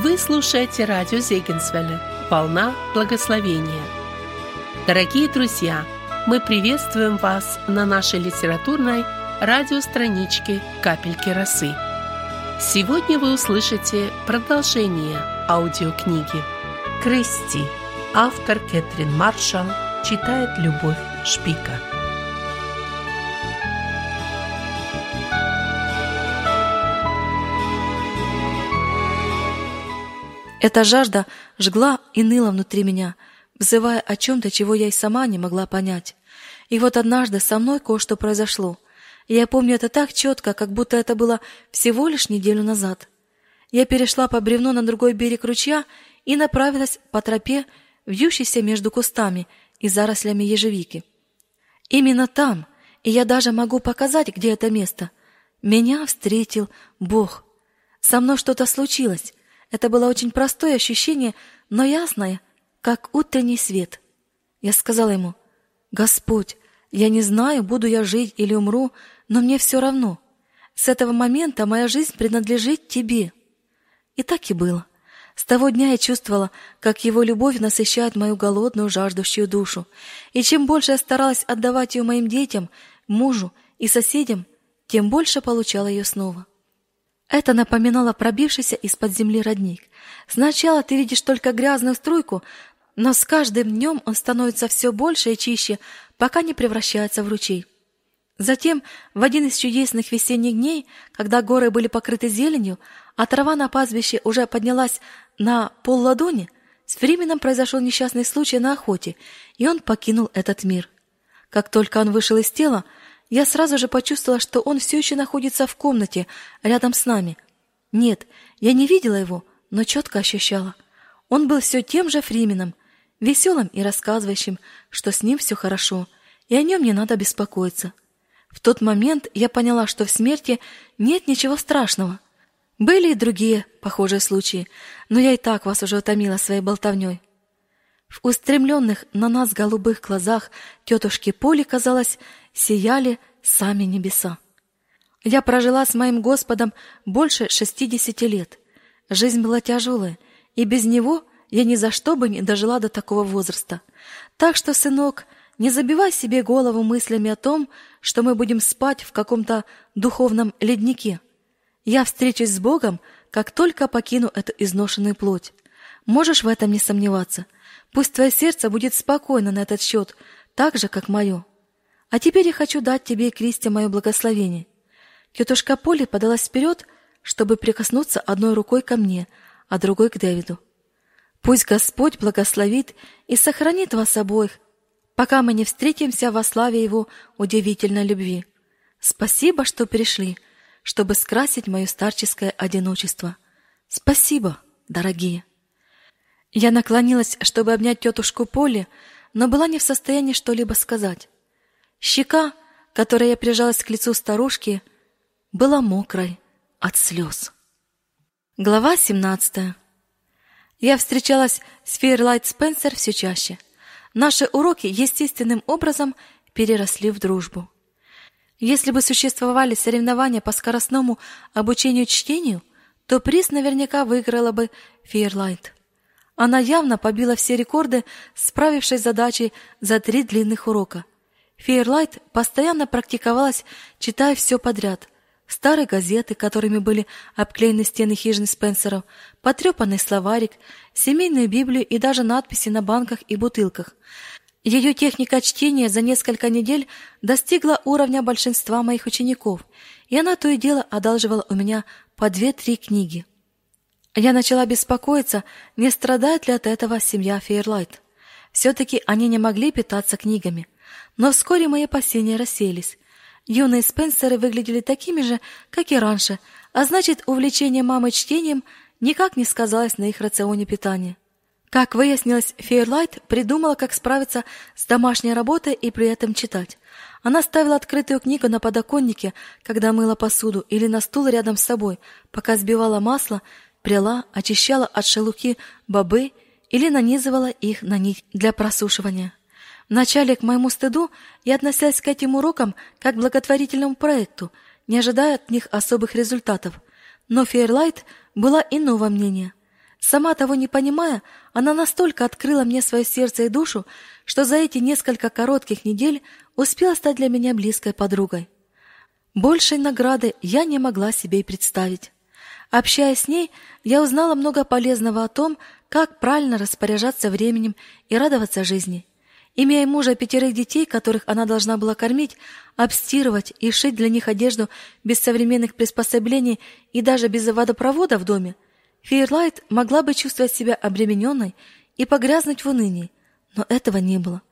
Вы слушаете радио Зегенсвелля «Волна благословения». Дорогие друзья, мы приветствуем вас на нашей литературной радиостраничке «Капельки росы». Сегодня вы услышите продолжение аудиокниги «Кристи». Автор Кэтрин Маршалл читает Любовь Шпика. Эта жажда жгла и ныла внутри меня, взывая о чем-то, чего я и сама не могла понять. И вот однажды со мной кое-что произошло. Я помню это так четко, как будто это было всего лишь неделю назад. Я перешла по бревну на другой берег ручья и направилась по тропе, вьющейся между кустами и зарослями ежевики. Именно там, и я даже могу показать, где это место, меня встретил Бог. Со мной что-то случилось. Это было очень простое ощущение, но ясное, как утренний свет. Я сказала ему, «Господь, я не знаю, буду я жить или умру, но мне все равно. С этого момента моя жизнь принадлежит Тебе». И так и было. С того дня я чувствовала, как Его любовь насыщает мою голодную, жаждущую душу. И чем больше я старалась отдавать ее моим детям, мужу и соседям, тем больше получала ее снова. Это напоминало пробившийся из-под земли родник. Сначала ты видишь только грязную струйку, но с каждым днем он становится все больше и чище, пока не превращается в ручей. Затем, в один из чудесных весенних дней, когда горы были покрыты зеленью, а трава на пастбище уже поднялась на пол ладони, с временем произошел несчастный случай на охоте, и он покинул этот мир. Как только он вышел из тела, я сразу же почувствовала, что он все еще находится в комнате, рядом с нами. Нет, я не видела его, но четко ощущала. Он был все тем же Фрименом, веселым и рассказывающим, что с ним все хорошо, и о нем не надо беспокоиться. В тот момент я поняла, что в смерти нет ничего страшного. Были и другие похожие случаи, но я и так вас уже утомила своей болтовней. В устремленных на нас голубых глазах тетушки Поли, казалось, сияли сами небеса. Я прожила с моим Господом больше шестидесяти лет. Жизнь была тяжелая, и без него я ни за что бы не дожила до такого возраста. Так что, сынок, не забивай себе голову мыслями о том, что мы будем спать в каком-то духовном леднике. Я встречусь с Богом, как только покину эту изношенную плоть. Можешь в этом не сомневаться. Пусть твое сердце будет спокойно на этот счет, так же, как мое. А теперь я хочу дать тебе, Кристи, мое благословение. Тетушка Поли подалась вперед, чтобы прикоснуться одной рукой ко мне, а другой к Дэвиду. Пусть Господь благословит и сохранит вас обоих, пока мы не встретимся во славе Его удивительной любви. Спасибо, что пришли, чтобы скрасить мое старческое одиночество. Спасибо, дорогие. Я наклонилась, чтобы обнять тетушку Поли, но была не в состоянии что-либо сказать. Щека, которой я прижалась к лицу старушки, была мокрой от слез. Глава 17. Я встречалась с Фейрлайт Спенсер все чаще. Наши уроки естественным образом переросли в дружбу. Если бы существовали соревнования по скоростному обучению чтению, то приз наверняка выиграла бы Фейрлайт. Она явно побила все рекорды, справившись с задачей за три длинных урока – Фейерлайт постоянно практиковалась, читая все подряд. Старые газеты, которыми были обклеены стены хижины Спенсеров, потрепанный словарик, семейную Библию и даже надписи на банках и бутылках. Ее техника чтения за несколько недель достигла уровня большинства моих учеников, и она то и дело одалживала у меня по две-три книги. Я начала беспокоиться, не страдает ли от этого семья Фейерлайт. Все-таки они не могли питаться книгами – но вскоре мои опасения расселись. Юные Спенсеры выглядели такими же, как и раньше, а значит, увлечение мамы чтением никак не сказалось на их рационе питания. Как выяснилось, Фейерлайт придумала, как справиться с домашней работой и при этом читать. Она ставила открытую книгу на подоконнике, когда мыла посуду, или на стул рядом с собой, пока сбивала масло, пряла, очищала от шелухи бобы или нанизывала их на нить для просушивания. Вначале, к моему стыду, я относилась к этим урокам как к благотворительному проекту, не ожидая от них особых результатов. Но Фейерлайт была иного мнения. Сама того не понимая, она настолько открыла мне свое сердце и душу, что за эти несколько коротких недель успела стать для меня близкой подругой. Большей награды я не могла себе и представить. Общаясь с ней, я узнала много полезного о том, как правильно распоряжаться временем и радоваться жизни. Имея мужа пятерых детей, которых она должна была кормить, обстирывать и шить для них одежду без современных приспособлений и даже без водопровода в доме, Фейерлайт могла бы чувствовать себя обремененной и погрязнуть в унынии, но этого не было.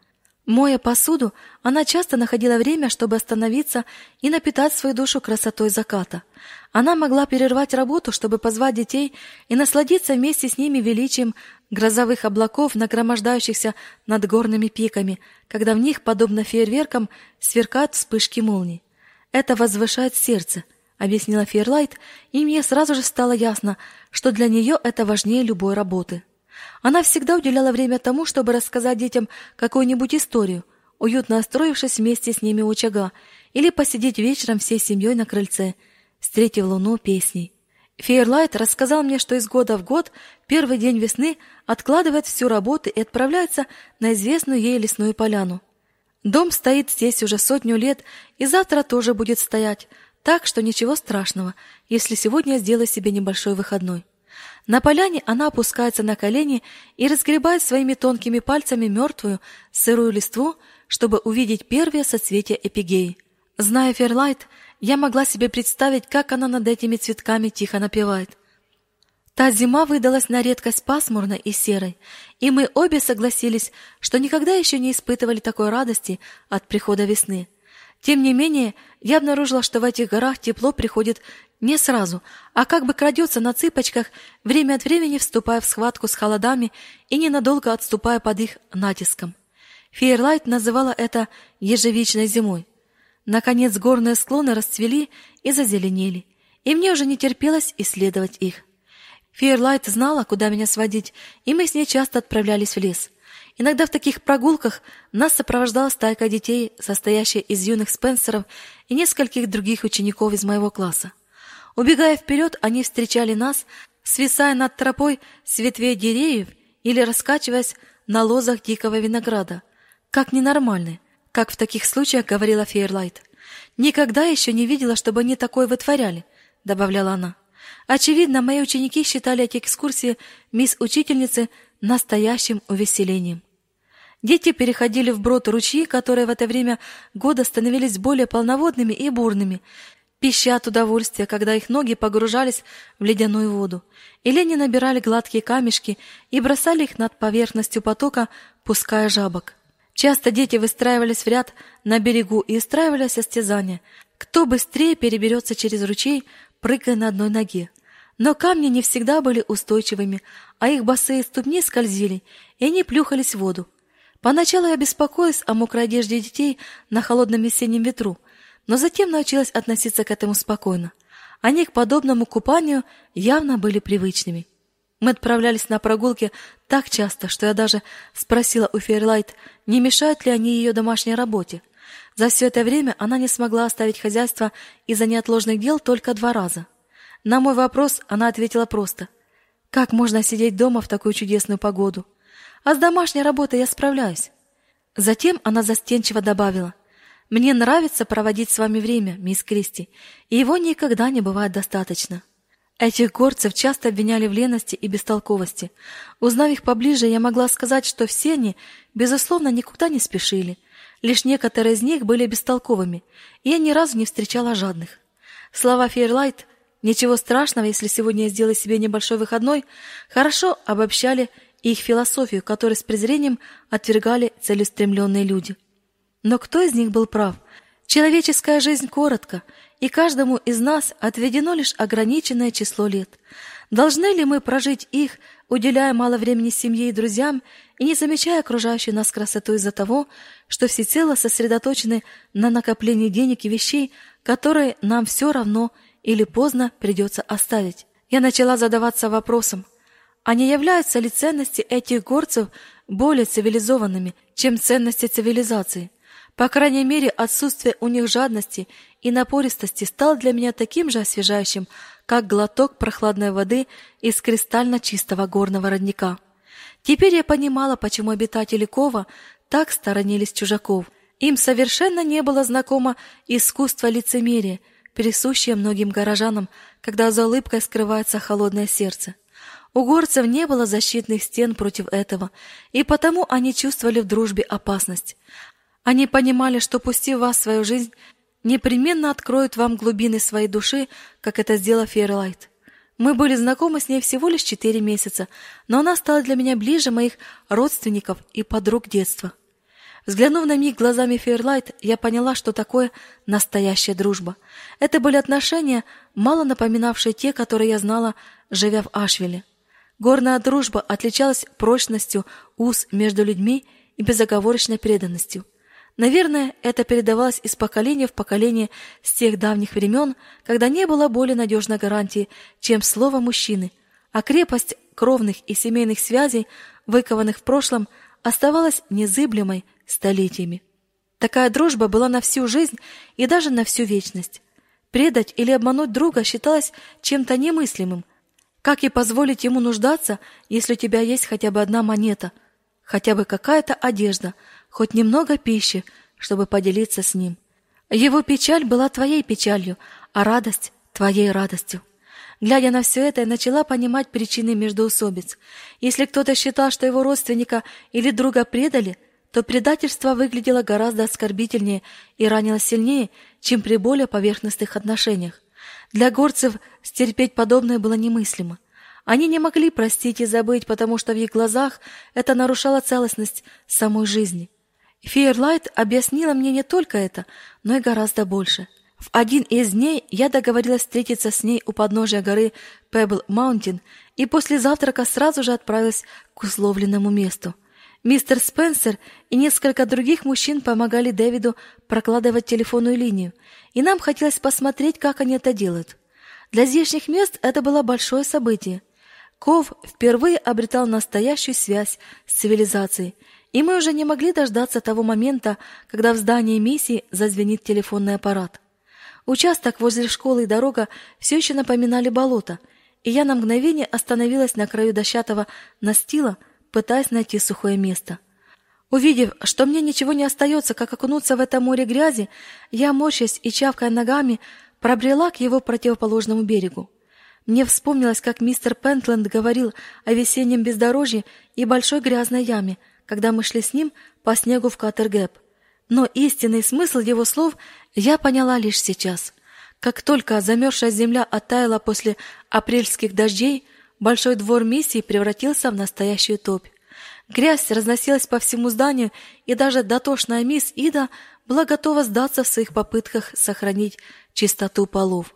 Моя посуду, она часто находила время, чтобы остановиться и напитать свою душу красотой заката. Она могла перервать работу, чтобы позвать детей и насладиться вместе с ними величием грозовых облаков, нагромождающихся над горными пиками, когда в них, подобно фейерверкам, сверкают вспышки молний. Это возвышает сердце, объяснила Фейерлайт, и мне сразу же стало ясно, что для нее это важнее любой работы. Она всегда уделяла время тому, чтобы рассказать детям какую-нибудь историю, уютно устроившись вместе с ними у очага, или посидеть вечером всей семьей на крыльце, встретив луну песней. Фейерлайт рассказал мне, что из года в год первый день весны откладывает всю работу и отправляется на известную ей лесную поляну. Дом стоит здесь уже сотню лет и завтра тоже будет стоять, так что ничего страшного, если сегодня сделаю себе небольшой выходной. На поляне она опускается на колени и разгребает своими тонкими пальцами мертвую сырую листву, чтобы увидеть первые соцветия эпигеи. Зная Ферлайт, я могла себе представить, как она над этими цветками тихо напевает. Та зима выдалась на редкость пасмурной и серой, и мы обе согласились, что никогда еще не испытывали такой радости от прихода весны. Тем не менее, я обнаружила, что в этих горах тепло приходит не сразу, а как бы крадется на цыпочках, время от времени вступая в схватку с холодами и ненадолго отступая под их натиском. Фейерлайт называла это ежевичной зимой. Наконец горные склоны расцвели и зазеленели, и мне уже не терпелось исследовать их. Фейерлайт знала, куда меня сводить, и мы с ней часто отправлялись в лес. Иногда в таких прогулках нас сопровождала стайка детей, состоящая из юных Спенсеров и нескольких других учеников из моего класса. Убегая вперед, они встречали нас, свисая над тропой с ветвей деревьев или раскачиваясь на лозах дикого винограда, как ненормальные, как в таких случаях говорила Фейерлайт. Никогда еще не видела, чтобы они такое вытворяли, добавляла она. Очевидно, мои ученики считали эти экскурсии мисс учительницы настоящим увеселением. Дети переходили вброд ручьи, которые в это время года становились более полноводными и бурными, пища от удовольствия, когда их ноги погружались в ледяную воду, или они набирали гладкие камешки и бросали их над поверхностью потока, пуская жабок. Часто дети выстраивались в ряд на берегу и устраивали состязания, кто быстрее переберется через ручей, прыгая на одной ноге. Но камни не всегда были устойчивыми, а их босые ступни скользили, и они плюхались в воду. Поначалу я беспокоилась о мокрой одежде детей на холодном весеннем ветру, но затем научилась относиться к этому спокойно. Они к подобному купанию явно были привычными. Мы отправлялись на прогулки так часто, что я даже спросила у Фейерлайт, не мешают ли они ее домашней работе. За все это время она не смогла оставить хозяйство из-за неотложных дел только два раза. На мой вопрос она ответила просто: "Как можно сидеть дома в такую чудесную погоду? А с домашней работой я справляюсь". Затем она застенчиво добавила: мне нравится проводить с вами время, мисс Кристи, и его никогда не бывает достаточно. Этих горцев часто обвиняли в лености и бестолковости. Узнав их поближе, я могла сказать, что все они, безусловно, никуда не спешили. Лишь некоторые из них были бестолковыми, и я ни разу не встречала жадных. Слова Фейерлайт «Ничего страшного, если сегодня я сделаю себе небольшой выходной» хорошо обобщали их философию, которую с презрением отвергали целеустремленные люди. Но кто из них был прав? Человеческая жизнь коротка, и каждому из нас отведено лишь ограниченное число лет. Должны ли мы прожить их, уделяя мало времени семье и друзьям и не замечая окружающей нас красоту из-за того, что всецело сосредоточены на накоплении денег и вещей, которые нам все равно или поздно придется оставить? Я начала задаваться вопросом, а не являются ли ценности этих горцев более цивилизованными, чем ценности цивилизации? По крайней мере, отсутствие у них жадности и напористости стало для меня таким же освежающим, как глоток прохладной воды из кристально чистого горного родника. Теперь я понимала, почему обитатели Кова так сторонились чужаков. Им совершенно не было знакомо искусство лицемерия, присущее многим горожанам, когда за улыбкой скрывается холодное сердце. У горцев не было защитных стен против этого, и потому они чувствовали в дружбе опасность. Они понимали, что пустив вас в свою жизнь, непременно откроют вам глубины своей души, как это сделала Фейерлайт. Мы были знакомы с ней всего лишь четыре месяца, но она стала для меня ближе моих родственников и подруг детства. Взглянув на миг глазами Фейерлайт, я поняла, что такое настоящая дружба. Это были отношения, мало напоминавшие те, которые я знала, живя в Ашвиле. Горная дружба отличалась прочностью уз между людьми и безоговорочной преданностью. Наверное, это передавалось из поколения в поколение с тех давних времен, когда не было более надежной гарантии, чем слово мужчины, а крепость кровных и семейных связей, выкованных в прошлом, оставалась незыблемой столетиями. Такая дружба была на всю жизнь и даже на всю вечность. Предать или обмануть друга считалось чем-то немыслимым – как и позволить ему нуждаться, если у тебя есть хотя бы одна монета, хотя бы какая-то одежда, хоть немного пищи, чтобы поделиться с ним? Его печаль была твоей печалью, а радость твоей радостью. Глядя на все это, я начала понимать причины междоусобиц. Если кто-то считал, что его родственника или друга предали, то предательство выглядело гораздо оскорбительнее и ранило сильнее, чем при более поверхностных отношениях. Для горцев стерпеть подобное было немыслимо. Они не могли простить и забыть, потому что в их глазах это нарушало целостность самой жизни. Фейерлайт объяснила мне не только это, но и гораздо больше. В один из дней я договорилась встретиться с ней у подножия горы Пебл Маунтин и после завтрака сразу же отправилась к условленному месту. Мистер Спенсер и несколько других мужчин помогали Дэвиду прокладывать телефонную линию, и нам хотелось посмотреть, как они это делают. Для здешних мест это было большое событие. Ков впервые обретал настоящую связь с цивилизацией, и мы уже не могли дождаться того момента, когда в здании миссии зазвенит телефонный аппарат. Участок возле школы и дорога все еще напоминали болото, и я на мгновение остановилась на краю дощатого настила, пытаясь найти сухое место. Увидев, что мне ничего не остается, как окунуться в это море грязи, я, морщась и чавкая ногами, пробрела к его противоположному берегу. Мне вспомнилось, как мистер Пентленд говорил о весеннем бездорожье и большой грязной яме, когда мы шли с ним по снегу в Катергэп. Но истинный смысл его слов я поняла лишь сейчас. Как только замерзшая земля оттаяла после апрельских дождей, большой двор миссии превратился в настоящую топь. Грязь разносилась по всему зданию, и даже дотошная мисс Ида была готова сдаться в своих попытках сохранить чистоту полов.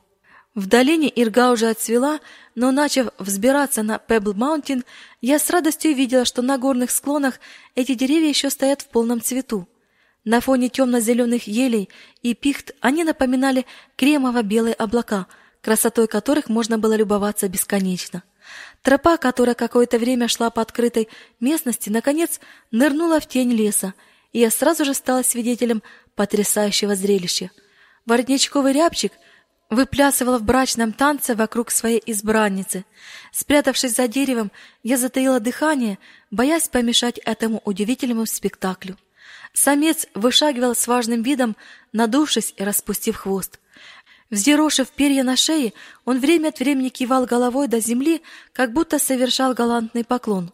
В долине Ирга уже отцвела, но начав взбираться на Пебл Маунтин, я с радостью видела, что на горных склонах эти деревья еще стоят в полном цвету. На фоне темно-зеленых елей и пихт они напоминали кремово-белые облака, красотой которых можно было любоваться бесконечно. Тропа, которая какое-то время шла по открытой местности, наконец нырнула в тень леса, и я сразу же стала свидетелем потрясающего зрелища. Воротничковый рябчик выплясывал в брачном танце вокруг своей избранницы. Спрятавшись за деревом, я затаила дыхание, боясь помешать этому удивительному спектаклю. Самец вышагивал с важным видом, надувшись и распустив хвост. Взъерошив перья на шее, он время от времени кивал головой до земли, как будто совершал галантный поклон.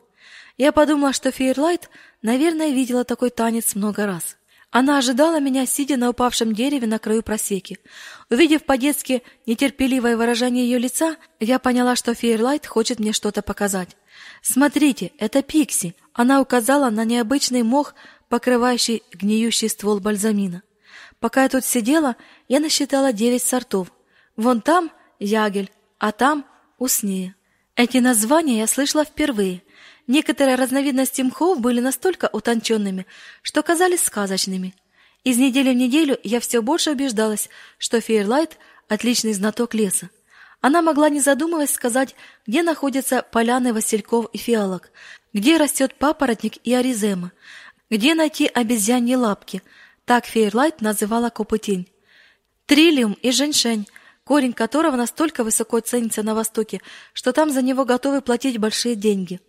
Я подумала, что Фейерлайт, наверное, видела такой танец много раз. Она ожидала меня, сидя на упавшем дереве на краю просеки. Увидев по-детски нетерпеливое выражение ее лица, я поняла, что Фейерлайт хочет мне что-то показать. «Смотрите, это Пикси!» Она указала на необычный мох, покрывающий гниющий ствол бальзамина. Пока я тут сидела, я насчитала девять сортов. Вон там ягель, а там уснея. Эти названия я слышала впервые. Некоторые разновидности мхов были настолько утонченными, что казались сказочными. Из недели в неделю я все больше убеждалась, что Фейерлайт — отличный знаток леса. Она могла, не задумываясь, сказать, где находятся поляны васильков и фиалок, где растет папоротник и аризема, где найти обезьяньи лапки — так Фейерлайт называла копытень. Триллиум и женьшень, корень которого настолько высоко ценится на Востоке, что там за него готовы платить большие деньги.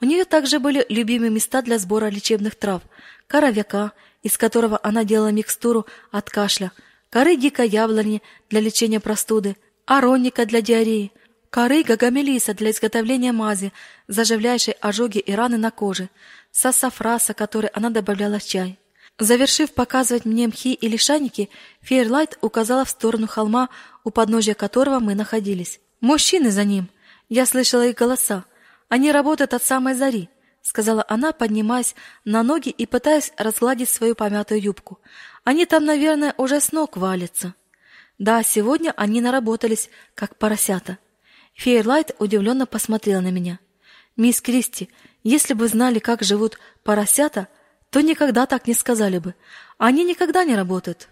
У нее также были любимые места для сбора лечебных трав: коровяка, из которого она делала микстуру от кашля, коры дикой яблони для лечения простуды, аронника для диареи, коры гагамелиса для изготовления мази, заживляющей ожоги и раны на коже, сассафраса, который она добавляла в чай. Завершив показывать мне мхи и лишайники, Фейерлайт указала в сторону холма, у подножия которого мы находились. Мужчины за ним. Я слышала их голоса. Они работают от самой зари, сказала она, поднимаясь на ноги и пытаясь разгладить свою помятую юбку. Они там, наверное, уже с ног валятся. Да, сегодня они наработались, как поросята. Фейерлайт удивленно посмотрела на меня. Мисс Кристи, если бы знали, как живут поросята, то никогда так не сказали бы. Они никогда не работают.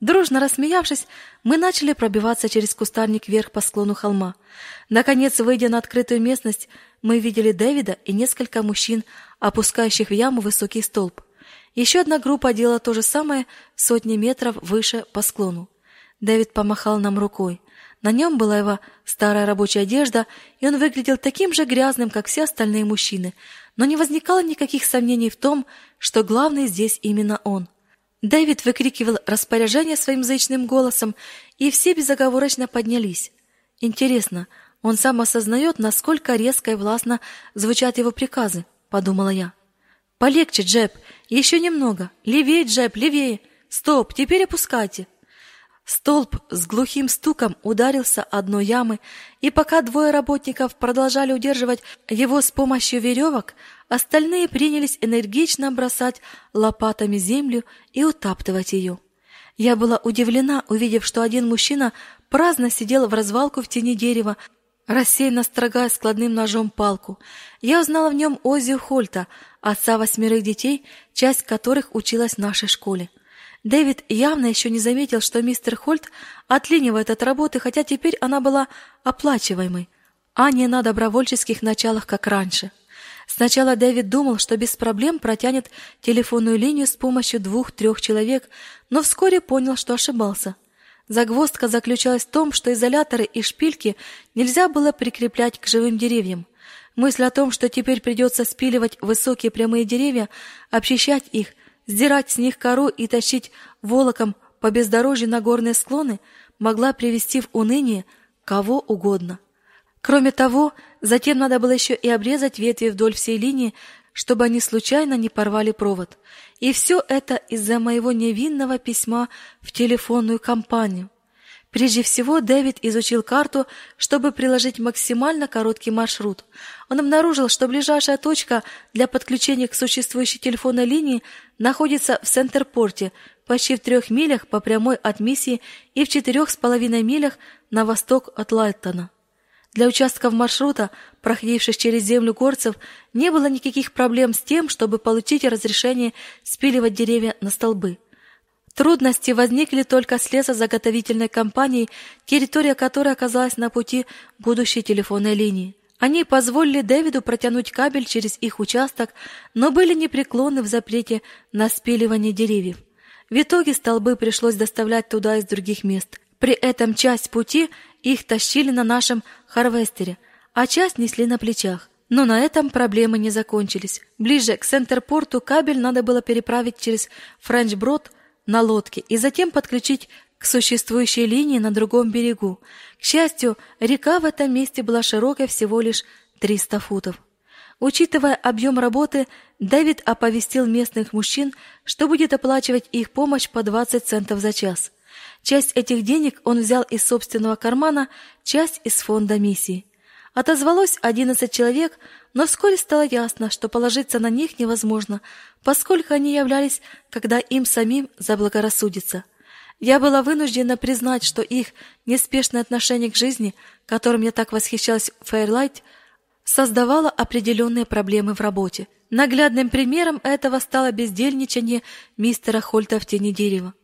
Дружно рассмеявшись, мы начали пробиваться через кустарник вверх по склону холма. Наконец, выйдя на открытую местность, мы видели Дэвида и несколько мужчин, опускающих в яму высокий столб. Еще одна группа делала то же самое сотни метров выше по склону. Дэвид помахал нам рукой. На нем была его старая рабочая одежда, и он выглядел таким же грязным, как все остальные мужчины, но не возникало никаких сомнений в том, что главный здесь именно он. Дэвид выкрикивал распоряжение своим зычным голосом, и все безоговорочно поднялись. Интересно, он сам осознает, насколько резко и властно звучат его приказы, подумала я. Полегче, Джеб, еще немного. Левее, Джеб, левее. Стоп, теперь опускайте. Столб с глухим стуком ударился о дно ямы, и пока двое работников продолжали удерживать его с помощью веревок, остальные принялись энергично бросать лопатами землю и утаптывать ее. Я была удивлена, увидев, что один мужчина праздно сидел в развалку в тени дерева, рассеянно строгая складным ножом палку. Я узнала в нем Озию Хольта, отца восьмерых детей, часть которых училась в нашей школе. Дэвид явно еще не заметил, что мистер Хольт отлынивает от работы, хотя теперь она была оплачиваемой, а не на добровольческих началах, как раньше. Сначала Дэвид думал, что без проблем протянет телефонную линию с помощью двух-трех человек, но вскоре понял, что ошибался. Загвоздка заключалась в том, что изоляторы и шпильки нельзя было прикреплять к живым деревьям. Мысль о том, что теперь придется спиливать высокие прямые деревья, обчищать их, сдирать с них кору и тащить волоком по бездорожью на горные склоны могла привести в уныние кого угодно. Кроме того, затем надо было еще и обрезать ветви вдоль всей линии, чтобы они случайно не порвали провод. И все это из-за моего невинного письма в телефонную компанию. Прежде всего, Дэвид изучил карту, чтобы приложить максимально короткий маршрут. Он обнаружил, что ближайшая точка для подключения к существующей телефонной линии находится в Сентерпорте, почти в трех милях по прямой от миссии и в четырех с половиной милях на восток от Лайтона. Для участков маршрута, проходивших через землю горцев, не было никаких проблем с тем, чтобы получить разрешение спиливать деревья на столбы. Трудности возникли только с лесозаготовительной компанией, территория которой оказалась на пути будущей телефонной линии. Они позволили Дэвиду протянуть кабель через их участок, но были непреклонны в запрете на спиливание деревьев. В итоге столбы пришлось доставлять туда из других мест. При этом часть пути их тащили на нашем харвестере, а часть несли на плечах. Но на этом проблемы не закончились. Ближе к Сентерпорту кабель надо было переправить через Френчброд на лодке и затем подключить к существующей линии на другом берегу. К счастью, река в этом месте была широкой всего лишь 300 футов. Учитывая объем работы, Дэвид оповестил местных мужчин, что будет оплачивать их помощь по 20 центов за час. Часть этих денег он взял из собственного кармана, часть из фонда миссии. Отозвалось 11 человек, но вскоре стало ясно, что положиться на них невозможно, поскольку они являлись, когда им самим заблагорассудится. Я была вынуждена признать, что их неспешное отношение к жизни, которым я так восхищалась в Фейрлайт, создавало определенные проблемы в работе. Наглядным примером этого стало бездельничание мистера Хольта в тени дерева.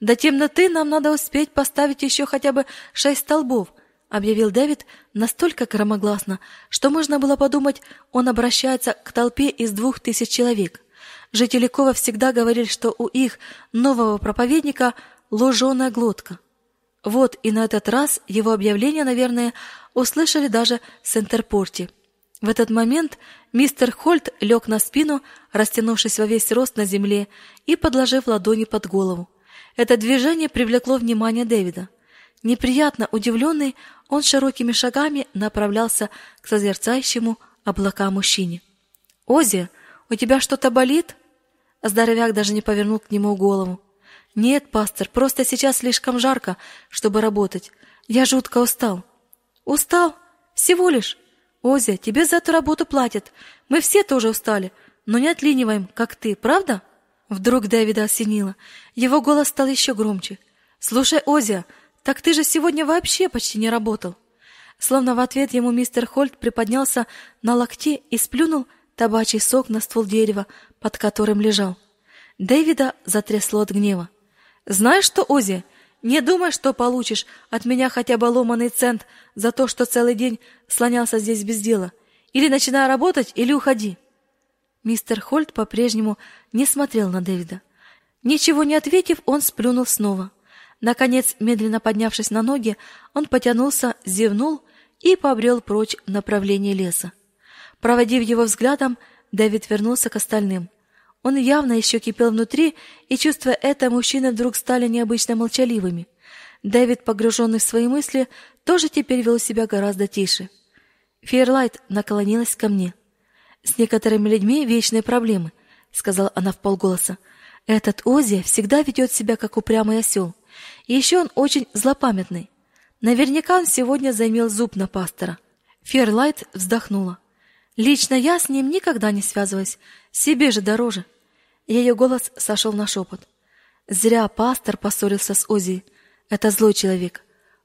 До темноты нам надо успеть поставить еще хотя бы шесть столбов, объявил Дэвид настолько громогласно, что можно было подумать, он обращается к толпе из двух тысяч человек. Жители Кова всегда говорили, что у их нового проповедника ложеная глотка. Вот и на этот раз его объявление, наверное, услышали даже в Сентерпорте. В этот момент мистер Хольт лег на спину, растянувшись во весь рост на земле и подложив ладони под голову. Это движение привлекло внимание Дэвида. Неприятно удивленный, он широкими шагами направлялся к созерцающему облака мужчине. «Ози, у тебя что-то болит?» Здоровяк даже не повернул к нему голову. «Нет, пастор, просто сейчас слишком жарко, чтобы работать. Я жутко устал». «Устал? Всего лишь? Озя, тебе за эту работу платят. Мы все тоже устали, но не отлиниваем, как ты, правда?» Вдруг Дэвида осенило. Его голос стал еще громче. «Слушай, Озя, так ты же сегодня вообще почти не работал». Словно в ответ ему мистер Хольт приподнялся на локте и сплюнул табачий сок на ствол дерева, под которым лежал. Дэвида затрясло от гнева. Знаешь что, Ози, не думай, что получишь от меня хотя бы ломаный цент за то, что целый день слонялся здесь без дела. Или начинай работать, или уходи. Мистер Хольт по-прежнему не смотрел на Дэвида. Ничего не ответив, он сплюнул снова. Наконец, медленно поднявшись на ноги, он потянулся, зевнул и побрел прочь в направлении леса. Проводив его взглядом, Дэвид вернулся к остальным. Он явно еще кипел внутри, и, чувствуя это, мужчины вдруг стали необычно молчаливыми. Дэвид, погруженный в свои мысли, тоже теперь вел себя гораздо тише. Фейерлайт наклонилась ко мне. «С некоторыми людьми вечные проблемы», — сказала она вполголоса. «Этот Ози всегда ведет себя, как упрямый осел. И еще он очень злопамятный. Наверняка он сегодня заимел зуб на пастора». Фейерлайт вздохнула. Лично я с ним никогда не связываюсь, себе же дороже. Ее голос сошел на шепот. Зря пастор поссорился с Ози. Это злой человек.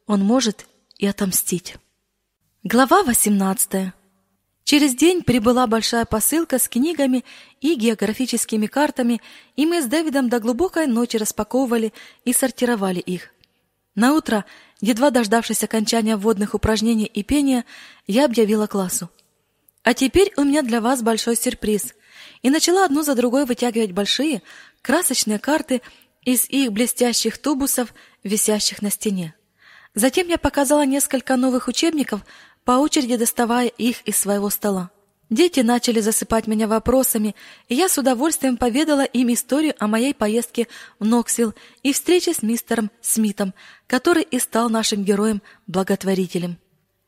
Он может и отомстить. Глава 18. Через день прибыла большая посылка с книгами и географическими картами, и мы с Дэвидом до глубокой ночи распаковывали и сортировали их. На утро, едва дождавшись окончания водных упражнений и пения, я объявила классу: а теперь у меня для вас большой сюрприз. И начала одну за другой вытягивать большие красочные карты из их блестящих тубусов, висящих на стене. Затем я показала несколько новых учебников, по очереди доставая их из своего стола. Дети начали засыпать меня вопросами, и я с удовольствием поведала им историю о моей поездке в Ноксвилл и встрече с мистером Смитом, который и стал нашим героем-благотворителем.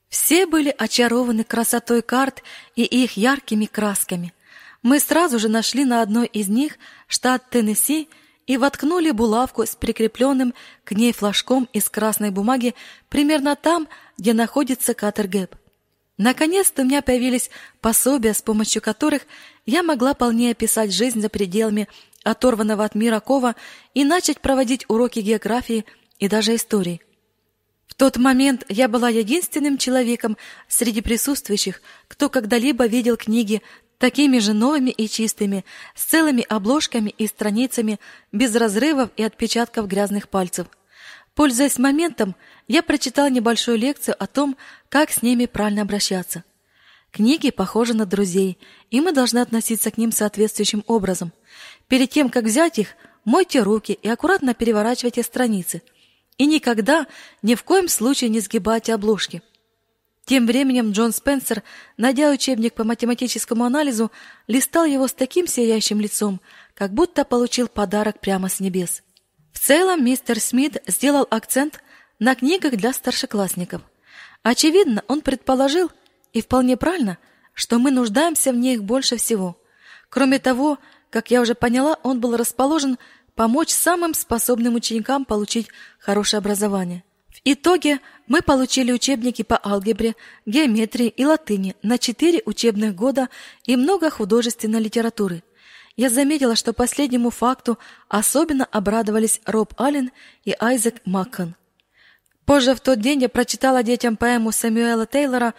Все были очарованы красотой карт и их яркими красками. Мы сразу же нашли на одной из них штат Теннесси и воткнули булавку с прикрепленным к ней флажком из красной бумаги примерно там, где находится Каттергэп. Наконец-то у меня появились пособия, с помощью которых я могла полнее описать жизнь за пределами оторванного от мира Кова и начать проводить уроки географии и даже истории. В тот момент я была единственным человеком среди присутствующих, кто когда-либо видел книги такими же новыми и чистыми, с целыми обложками и страницами, без разрывов и отпечатков грязных пальцев. Пользуясь моментом, я прочитала небольшую лекцию о том, как с ними правильно обращаться. Книги похожи на друзей, и мы должны относиться к ним соответствующим образом. Перед тем, как взять их, мойте руки и аккуратно переворачивайте страницы – и никогда, ни в коем случае не сгибайте обложки. Тем временем Джон Спенсер, найдя учебник по математическому анализу, листал его с таким сияющим лицом, как будто получил подарок прямо с небес. В целом мистер Смит сделал акцент на книгах для старшеклассников. Очевидно, он предположил, и вполне правильно, что мы нуждаемся в них больше всего. Кроме того, как я уже поняла, он был расположен помочь самым способным ученикам получить хорошее образование. В итоге мы получили учебники по алгебре, геометрии и латыни на четыре учебных года и много художественной литературы. Я заметила, что последнему факту особенно обрадовались Роб Аллен и Айзек Маккон. Позже в тот день я прочитала детям поэму Сэмюэла Тейлора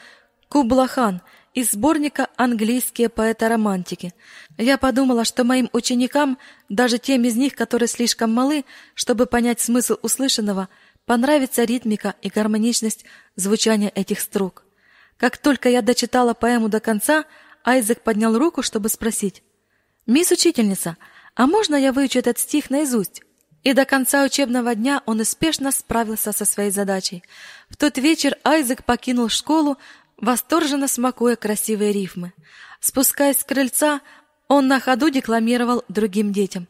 «Кублахан», из сборника «Английские поэты-романтики». Я подумала, что моим ученикам, даже тем из них, которые слишком малы, чтобы понять смысл услышанного, понравится ритмика и гармоничность звучания этих строк. Как только я дочитала поэму до конца, Айзек поднял руку, чтобы спросить. «Мисс учительница, а можно я выучу этот стих наизусть?» И до конца учебного дня он успешно справился со своей задачей. В тот вечер Айзек покинул школу, восторженно смакуя красивые рифмы. Спускаясь с крыльца, он на ходу декламировал другим детям.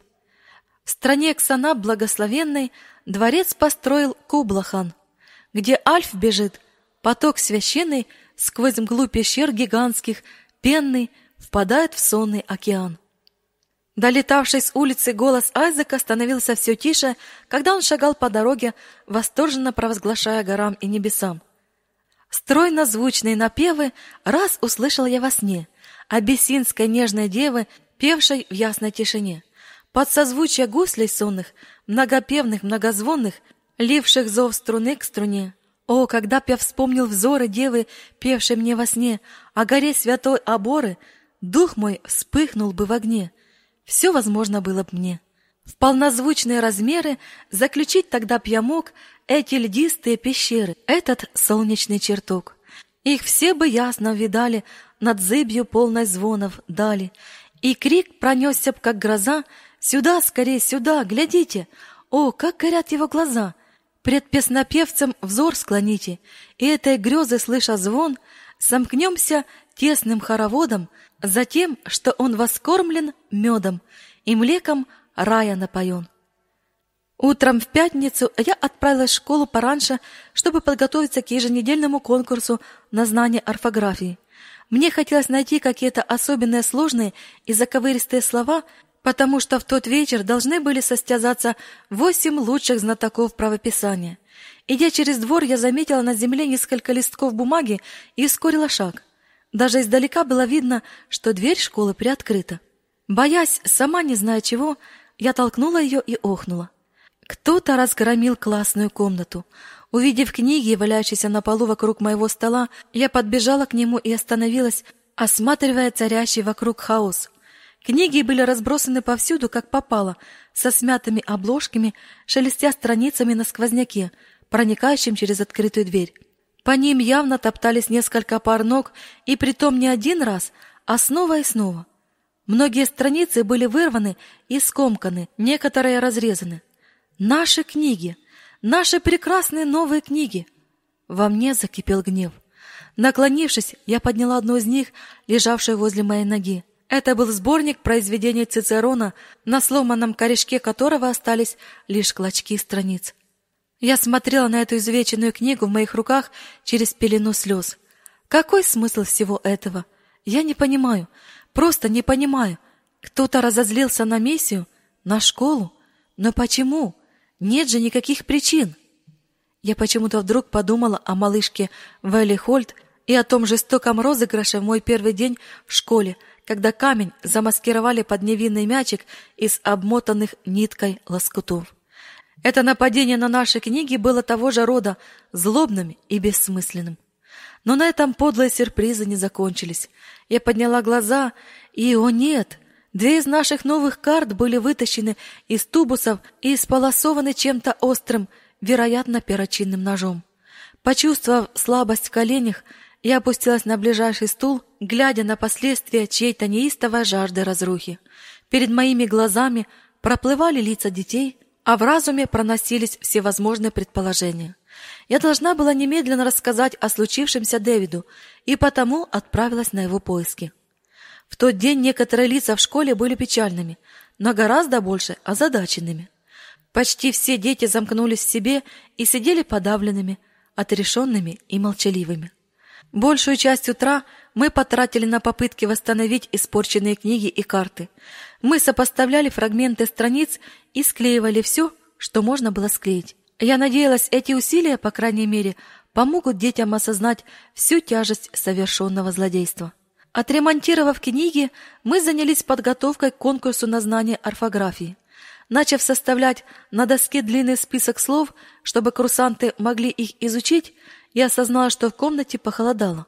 В стране Ксана благословенной дворец построил Кублахан, где Альф бежит, поток священный сквозь мглу пещер гигантских, пенный, впадает в сонный океан. Долетавший с улицы голос Айзека становился все тише, когда он шагал по дороге, восторженно провозглашая горам и небесам. Стройно звучные напевы раз услышал я во сне, абиссинской нежной девы, певшей в ясной тишине. Под созвучие гуслей сонных, многопевных, многозвонных, ливших зов струны к струне. О, когда б я вспомнил взоры девы, певшей мне во сне, о горе святой Оборы, дух мой вспыхнул бы в огне — все возможно было бы мне. В полнозвучные размеры заключить тогда б я мог эти льдистые пещеры, этот солнечный чертог. Их все бы ясно видали над зыбью полной звонов дали, и крик пронесся б, как гроза, «Сюда, скорее, сюда, глядите! О, как горят его глаза!» Пред песнопевцем взор склоните, и этой грезы, слыша звон, сомкнемся тесным хороводом, затем, что он воскормлен медом и млеком рая напоен. Утром в пятницу я отправилась в школу пораньше, чтобы подготовиться к еженедельному конкурсу на знание орфографии. Мне хотелось найти какие-то особенные сложные и заковыристые слова, потому что в тот вечер должны были состязаться восемь лучших знатоков правописания. Идя через двор, я заметила на земле несколько листков бумаги и ускорила шаг. Даже издалека было видно, что дверь школы приоткрыта. Боясь, сама не зная чего, я толкнула ее и охнула. Кто-то разгромил классную комнату. Увидев книги, валяющиеся на полу вокруг моего стола, я подбежала к нему и остановилась, осматривая царящий вокруг хаос. Книги были разбросаны повсюду, как попало, со смятыми обложками, шелестя страницами на сквозняке, проникающим через открытую дверь. По ним явно топтались несколько пар ног, и притом не один раз, а снова и снова. Многие страницы были вырваны и скомканы, некоторые разрезаны. Наши книги, наши прекрасные новые книги. Во мне закипел гнев. Наклонившись, я подняла одну из них, лежавшую возле моей ноги. Это был сборник произведений Цицерона, на сломанном корешке которого остались лишь клочки страниц. Я смотрела на эту изувеченную книгу в моих руках через пелену слез. Какой смысл всего этого? Я не понимаю, просто не понимаю. Кто-то разозлился на миссию, на школу, но почему? Нет же никаких причин. Я почему-то вдруг подумала о малышке Вэлли Хольт и о том жестоком розыгрыше в мой первый день в школе, когда камень замаскировали под невинный мячик из обмотанных ниткой лоскутов. Это нападение на наши книги было того же рода, злобным и бессмысленным. Но на этом подлые сюрпризы не закончились. Я подняла глаза, и, о нет, две из наших новых карт были вытащены из тубусов и исполосованы чем-то острым, вероятно, перочинным ножом. Почувствовав слабость в коленях, я опустилась на ближайший стул, глядя на последствия чьей-то неистовой жажды разрухи. Перед моими глазами проплывали лица детей — а в разуме проносились всевозможные предположения. Я должна была немедленно рассказать о случившемся Дэвиду, и потому отправилась на его поиски. В тот день некоторые лица в школе были печальными, но гораздо больше озадаченными. Почти все дети замкнулись в себе и сидели подавленными, отрешенными и молчаливыми. Большую часть утра мы потратили на попытки восстановить испорченные книги и карты. Мы сопоставляли фрагменты страниц и склеивали все, что можно было склеить. Я надеялась, эти усилия, по крайней мере, помогут детям осознать всю тяжесть совершенного злодейства. Отремонтировав книги, мы занялись подготовкой к конкурсу на знание орфографии. Начав составлять на доске длинный список слов, чтобы курсанты могли их изучить, я осознала, что в комнате похолодало.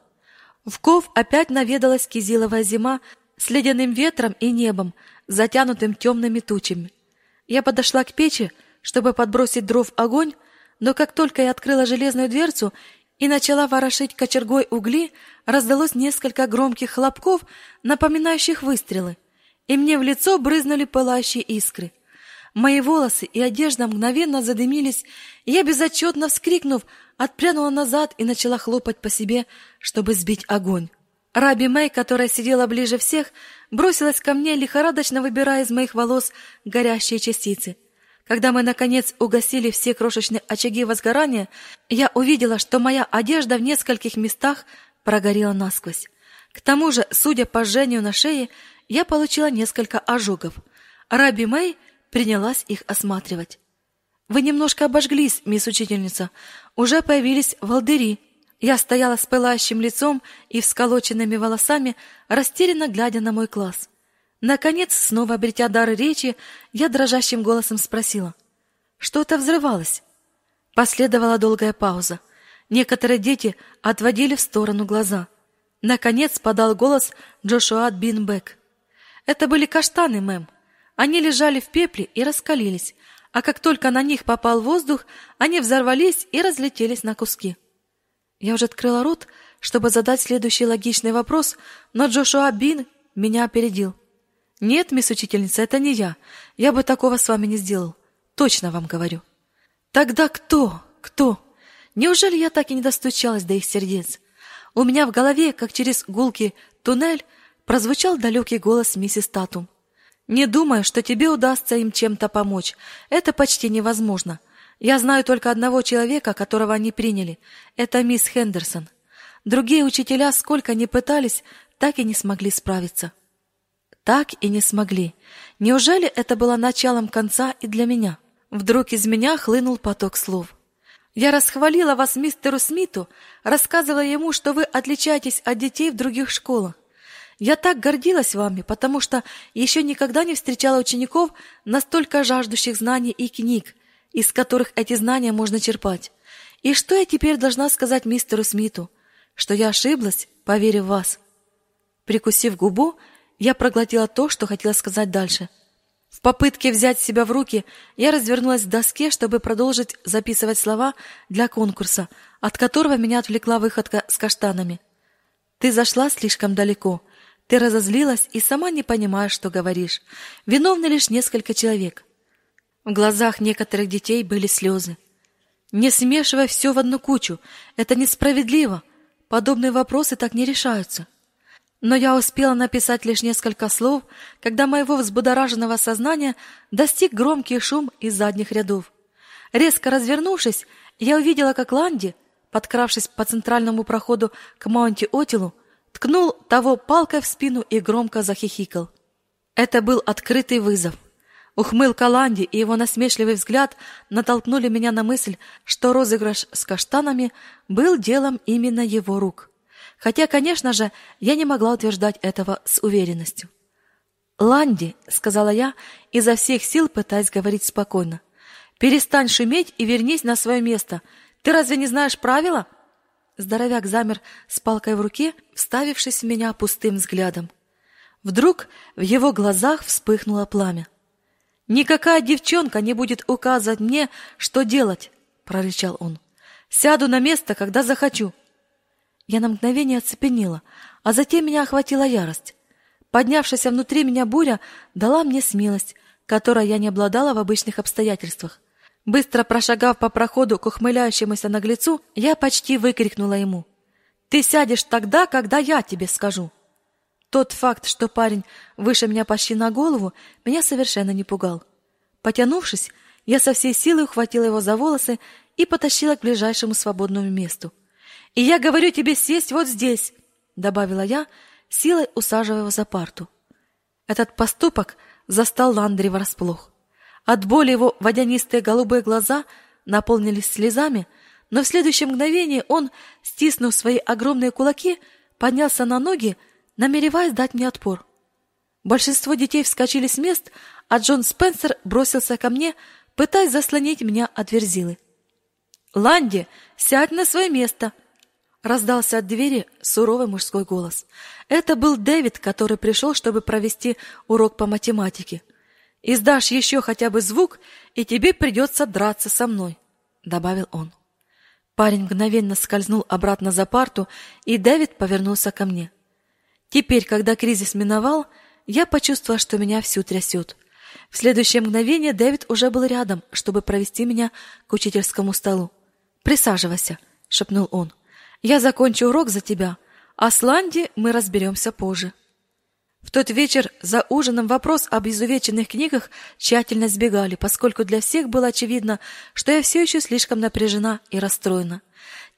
В Ков опять наведалась кизиловая зима с ледяным ветром и небом, затянутым темными тучами. Я подошла к печи, чтобы подбросить дров в огонь, но как только я открыла железную дверцу и начала ворошить кочергой угли, раздалось несколько громких хлопков, напоминающих выстрелы, и мне в лицо брызнули пылающие искры. Мои волосы и одежда мгновенно задымились, и я, безотчетно вскрикнув, отпрянула назад и начала хлопать по себе, чтобы сбить огонь. Раби Мэй, которая сидела ближе всех, бросилась ко мне, лихорадочно выбирая из моих волос горящие частицы. Когда мы, наконец, угасили все крошечные очаги возгорания, я увидела, что моя одежда в нескольких местах прогорела насквозь. К тому же, судя по жжению на шее, я получила несколько ожогов. Раби Мэй принялась их осматривать. «Вы немножко обожглись, мисс учительница. Уже появились волдыри». Я стояла с пылающим лицом и всколоченными волосами, растерянно глядя на мой класс. Наконец, снова обретя дар речи, я дрожащим голосом спросила. «Что-то взрывалось?» Последовала долгая пауза. Некоторые дети отводили в сторону глаза. Наконец подал голос Джошуа Бинбек. «Это были каштаны, мэм. Они лежали в пепле и раскалились, а как только на них попал воздух, они взорвались и разлетелись на куски. Я уже открыла рот, чтобы задать следующий логичный вопрос, но Джошуа Бин меня опередил. Нет, мисс учительница, это не я. Я бы такого с вами не сделал. Точно вам говорю. Тогда кто? Кто? Неужели я так и не достучалась до их сердец? У меня в голове, как через гулкий туннель, прозвучал далекий голос миссис Татум. Не думаю, что тебе удастся им чем-то помочь. Это почти невозможно. Я знаю только одного человека, которого они приняли. Это мисс Хендерсон. Другие учителя, сколько ни пытались, так и не смогли справиться. Так и не смогли. Неужели это было началом конца и для меня? Вдруг из меня хлынул поток слов. Я расхвалила вас мистеру Смиту, рассказывая ему, что вы отличаетесь от детей в других школах. Я так гордилась вами, потому что еще никогда не встречала учеников, настолько жаждущих знаний и книг, из которых эти знания можно черпать. И что я теперь должна сказать мистеру Смиту? Что я ошиблась, поверив в вас. Прикусив губу, я проглотила то, что хотела сказать дальше. В попытке взять себя в руки, я развернулась к доске, чтобы продолжить записывать слова для конкурса, от которого меня отвлекла выходка с каштанами. Ты зашла слишком далеко. Ты разозлилась и сама не понимаешь, что говоришь. Виновны лишь несколько человек. В глазах некоторых детей были слезы. Не смешивай все в одну кучу. Это несправедливо. Подобные вопросы так не решаются. Но я успела написать лишь несколько слов, когда моего взбудораженного сознания достиг громкий шум из задних рядов. Резко развернувшись, я увидела, как Ланди, подкравшись по центральному проходу к Маунти-Отилу, ткнул того палкой в спину и громко захихикал. Это был открытый вызов. Ухмылка Ланди и его насмешливый взгляд натолкнули меня на мысль, что розыгрыш с каштанами был делом именно его рук. Хотя, конечно же, я не могла утверждать этого с уверенностью. «Ланди», — сказала я, изо всех сил пытаясь говорить спокойно, — «перестань шуметь и вернись на свое место. Ты разве не знаешь правила?» Здоровяк замер с палкой в руке, вставившись в меня пустым взглядом. Вдруг в его глазах вспыхнуло пламя. «Никакая девчонка не будет указывать мне, что делать!» — прорычал он. «Сяду на место, когда захочу!» Я на мгновение оцепенела, а затем меня охватила ярость. Поднявшаяся внутри меня буря дала мне смелость, которой я не обладала в обычных обстоятельствах. Быстро прошагав по проходу к ухмыляющемуся наглецу, я почти выкрикнула ему. «Ты сядешь тогда, когда я тебе скажу!» Тот факт, что парень выше меня почти на голову, меня совершенно не пугал. Потянувшись, я со всей силы ухватила его за волосы и потащила к ближайшему свободному месту. «И я говорю тебе сесть вот здесь!» — добавила я, силой усаживая его за парту. Этот поступок застал Ландри врасплох. От боли его водянистые голубые глаза наполнились слезами, но в следующее мгновение он, стиснув свои огромные кулаки, поднялся на ноги, намереваясь дать мне отпор. Большинство детей вскочили с мест, а Джон Спенсер бросился ко мне, пытаясь заслонить меня от верзилы. «Ланди, сядь на свое место!» Раздался от двери суровый мужской голос. Это был Дэвид, который пришел, чтобы провести урок по математике. Издашь еще хотя бы звук, и тебе придется драться со мной, добавил он. Парень мгновенно скользнул обратно за парту, и Дэвид повернулся ко мне. Теперь, когда кризис миновал, я почувствовала, что меня всю трясет. В следующее мгновение Дэвид уже был рядом, чтобы провести меня к учительскому столу. «Присаживайся», — шепнул он. «Я закончу урок за тебя, а с Ланди мы разберемся позже». В тот вечер за ужином вопрос об изувеченных книгах тщательно избегали, поскольку для всех было очевидно, что я все еще слишком напряжена и расстроена.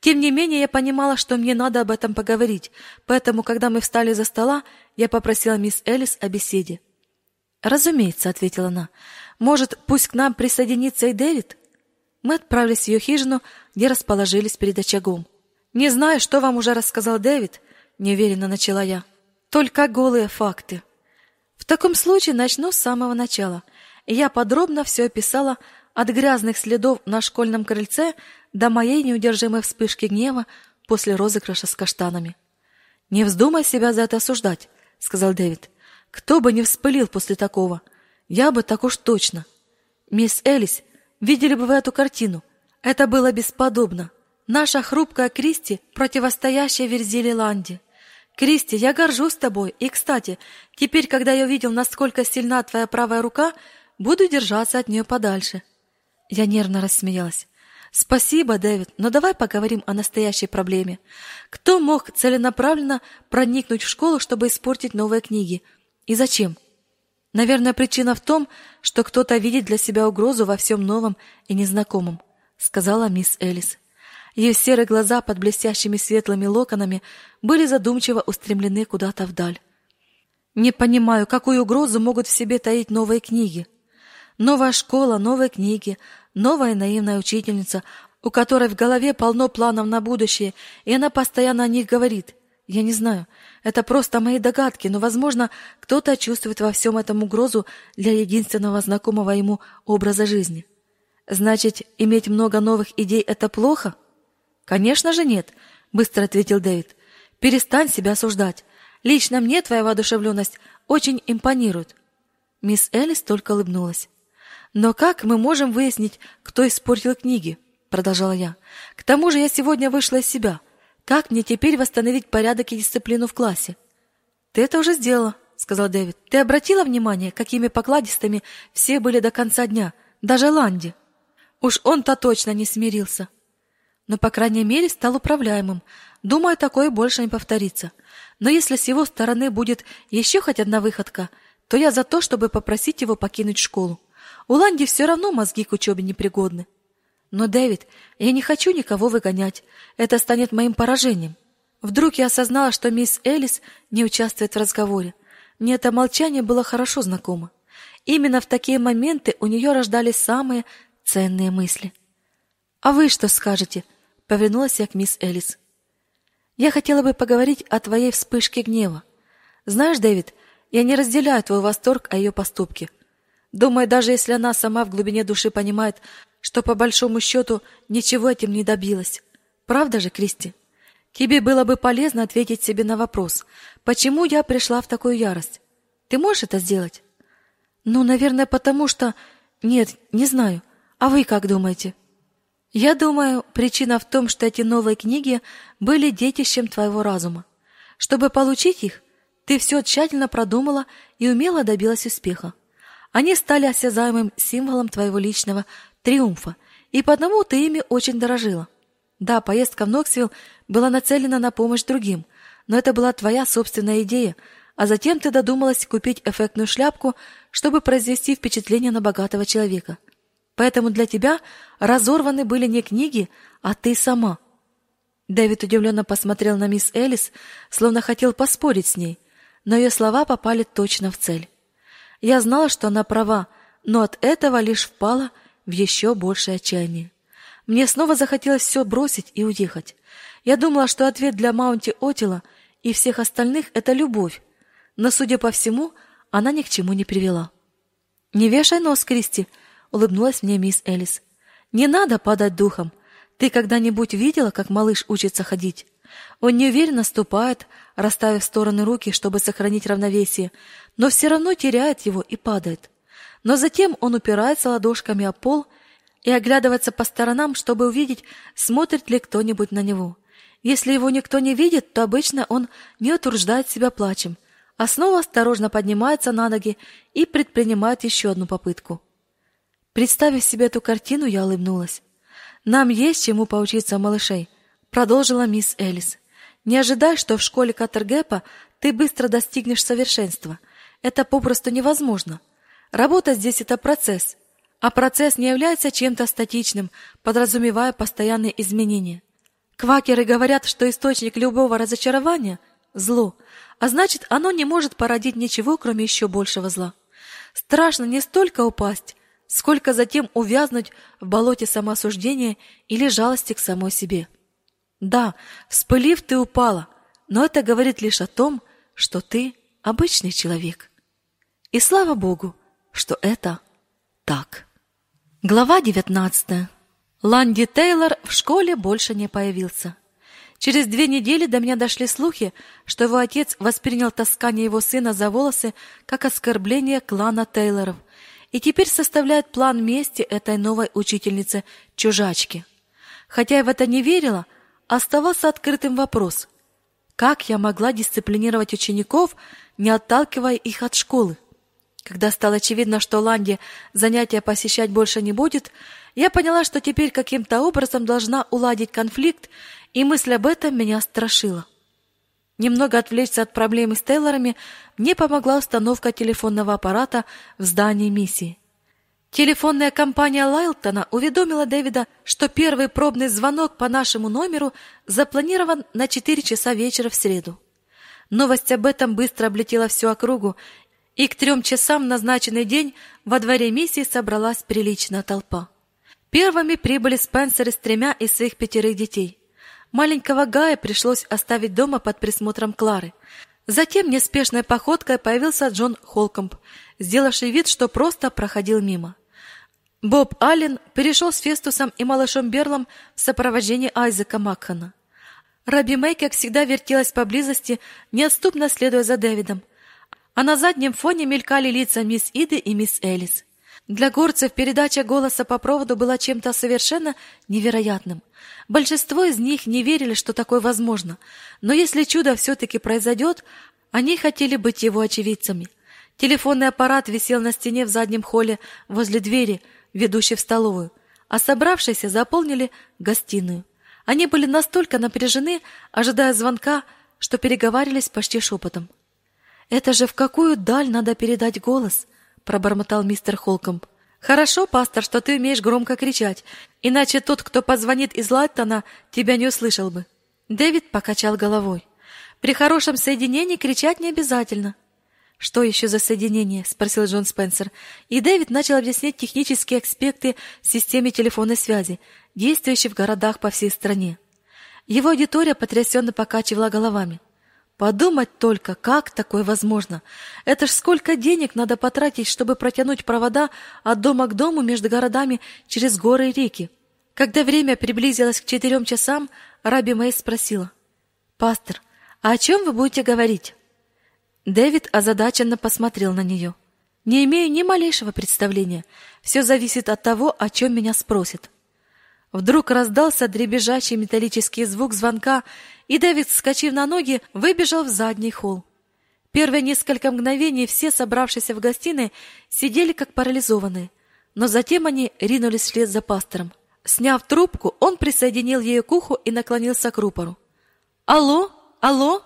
Тем не менее, я понимала, что мне надо об этом поговорить, поэтому, когда мы встали за стола, я попросила мисс Элис о беседе. «Разумеется», — ответила она. «Может, пусть к нам присоединится и Дэвид?» Мы отправились в ее хижину, где расположились перед очагом. «Не знаю, что вам уже рассказал Дэвид», — неуверенно начала я. «Только голые факты». «В таком случае начну с самого начала». я подробно все описала от грязных следов на школьном крыльце до моей неудержимой вспышки гнева после розыгрыша с каштанами. «Не вздумай себя за это осуждать», — сказал Дэвид. «Кто бы не вспылил после такого? Я бы так уж точно». «Мисс Элис, видели бы вы эту картину? Это было бесподобно. Наша хрупкая Кристи, противостоящая Верзиле Ланди. Кристи, я горжусь тобой. И, кстати, теперь, когда я увидел, насколько сильна твоя правая рука, буду держаться от нее подальше». Я нервно рассмеялась. Спасибо, Дэвид, но давай поговорим о настоящей проблеме. Кто мог целенаправленно проникнуть в школу, чтобы испортить новые книги? И зачем? Наверное, причина в том, что кто-то видит для себя угрозу во всем новом и незнакомом, сказала мисс Элис. Ее серые глаза под блестящими светлыми локонами были задумчиво устремлены куда-то вдаль. Не понимаю, какую угрозу могут в себе таить новые книги. Новая школа, новые книги, новая наивная учительница, у которой в голове полно планов на будущее, и она постоянно о них говорит. Я не знаю, это просто мои догадки, но, возможно, кто-то чувствует во всем этом угрозу для единственного знакомого ему образа жизни. Значит, иметь много новых идей – это плохо? Конечно же нет, быстро ответил Дэвид. Перестань себя осуждать. Лично мне твоя воодушевленность очень импонирует. Мисс Элис только улыбнулась. Но как мы можем выяснить, кто испортил книги? продолжала я. К тому же я сегодня вышла из себя. Как мне теперь восстановить порядок и дисциплину в классе? Ты это уже сделала, сказал Дэвид. Ты обратила внимание, какими покладистыми все были до конца дня, даже Ланди? Уж он-то точно не смирился. Но, по крайней мере, стал управляемым. Думаю, такое больше не повторится. Но если с его стороны будет еще хоть одна выходка, то я за то, чтобы попросить его покинуть школу. У Ланди все равно мозги к учебе непригодны. Но, Дэвид, я не хочу никого выгонять. Это станет моим поражением. Вдруг я осознала, что мисс Элис не участвует в разговоре. Мне это молчание было хорошо знакомо. Именно в такие моменты у нее рождались самые ценные мысли. «А вы что скажете?» — повернулась я к мисс Элис. «Я хотела бы поговорить о твоей вспышке гнева. Знаешь, Дэвид, я не разделяю твой восторг о ее поступке. Думаю, даже если она сама в глубине души понимает, что по большому счету ничего этим не добилась. Правда же, Кристи? Тебе было бы полезно ответить себе на вопрос, почему я пришла в такую ярость. Ты можешь это сделать? Ну, наверное, потому что... Нет, не знаю. А вы как думаете? Я думаю, причина в том, что эти новые книги были детищем твоего разума. Чтобы получить их, ты все тщательно продумала и умело добилась успеха. Они стали осязаемым символом твоего личного триумфа, и потому ты ими очень дорожила. Да, поездка в Ноксвилл была нацелена на помощь другим, но это была твоя собственная идея, а затем ты додумалась купить эффектную шляпку, чтобы произвести впечатление на богатого человека. Поэтому для тебя разорваны были не книги, а ты сама. Дэвид удивленно посмотрел на мисс Элис, словно хотел поспорить с ней, но ее слова попали точно в цель. Я знала, что она права, но от этого лишь впала в еще большее отчаяние. Мне снова захотелось все бросить и уехать. Я думала, что ответ для Маунти Отила и всех остальных это любовь, но, судя по всему, она ни к чему не привела. Не вешай нос, Кристи, улыбнулась мне мисс Элис. Не надо падать духом. Ты когда-нибудь видела, как малыш учится ходить? Он неуверенно ступает, расставив в стороны руки, чтобы сохранить равновесие, но все равно теряет его и падает. Но затем он упирается ладошками о пол и оглядывается по сторонам, чтобы увидеть, смотрит ли кто-нибудь на него. Если его никто не видит, то обычно он не утруждает себя плачем, а снова осторожно поднимается на ноги и предпринимает еще одну попытку. Представив себе эту картину, я улыбнулась. «Нам есть чему поучиться малышей», — продолжила мисс Элис. «Не ожидай, что в школе Каттергепа ты быстро достигнешь совершенства. Это попросту невозможно. Работа здесь — это процесс, а процесс не является чем-то статичным, подразумевая постоянные изменения. Квакеры говорят, что источник любого разочарования — зло, а значит, оно не может породить ничего, кроме еще большего зла. Страшно не столько упасть, сколько затем увязнуть в болоте самоосуждения или жалости к самой себе. Да, вспылив, ты упала, но это говорит лишь о том, что ты обычный человек. И слава Богу, что это так. Глава девятнадцатая. Ланди Тейлор в школе больше не появился. Через две недели до меня дошли слухи, что его отец воспринял таскание его сына за волосы как оскорбление клана Тейлоров – и теперь составляет план мести этой новой учительницы-чужачки. Хотя я в это не верила, оставался открытым вопрос. Как я могла дисциплинировать учеников, не отталкивая их от школы? Когда стало очевидно, что Ланди занятия посещать больше не будет, я поняла, что теперь каким-то образом должна уладить конфликт, и мысль об этом меня страшила. Немного отвлечься от проблемы с Тейлорами мне помогла установка телефонного аппарата в здании миссии. Телефонная компания Лайлтона уведомила Дэвида, что первый пробный звонок по нашему номеру запланирован на 4 часа вечера в среду. Новость об этом быстро облетела всю округу, и к трем часам в назначенный день во дворе миссии собралась приличная толпа. Первыми прибыли Спенсеры с тремя из своих пятерых детей – Маленького Гая пришлось оставить дома под присмотром Клары. Затем неспешной походкой появился Джон Холкомб, сделавший вид, что просто проходил мимо. Боб Аллен перешел с Фестусом и малышом Берлом в сопровождении Айзека Макхана. Раби Мэй, как всегда, вертелась поблизости, неотступно следуя за Дэвидом, а на заднем фоне мелькали лица мисс Иды и мисс Элис. Для горцев передача голоса по проводу была чем-то совершенно невероятным – Большинство из них не верили, что такое возможно, но если чудо все-таки произойдет, они хотели быть его очевидцами. Телефонный аппарат висел на стене в заднем холле возле двери, ведущей в столовую, а собравшиеся заполнили гостиную. Они были настолько напряжены, ожидая звонка, что переговаривались почти шепотом. «Это же в какую даль надо передать голос?» — пробормотал мистер Холкомб. Хорошо, пастор, что ты умеешь громко кричать, иначе тот, кто позвонит из Латтона, тебя не услышал бы. Дэвид покачал головой. При хорошем соединении кричать не обязательно. Что еще за соединение? спросил Джон Спенсер. И Дэвид начал объяснять технические аспекты системы телефонной связи, действующей в городах по всей стране. Его аудитория потрясенно покачивала головами. Подумать только, как такое возможно? Это ж сколько денег надо потратить, чтобы протянуть провода от дома к дому между городами через горы и реки. Когда время приблизилось к четырем часам, Раби Мэй спросила. «Пастор, а о чем вы будете говорить?» Дэвид озадаченно посмотрел на нее. «Не имею ни малейшего представления. Все зависит от того, о чем меня спросят». Вдруг раздался дребезжащий металлический звук звонка, и Дэвид, вскочив на ноги, выбежал в задний холл. Первые несколько мгновений все собравшиеся в гостиной сидели как парализованные, но затем они ринулись вслед за пастором. Сняв трубку, он присоединил ее к уху и наклонился к рупору. «Алло? Алло?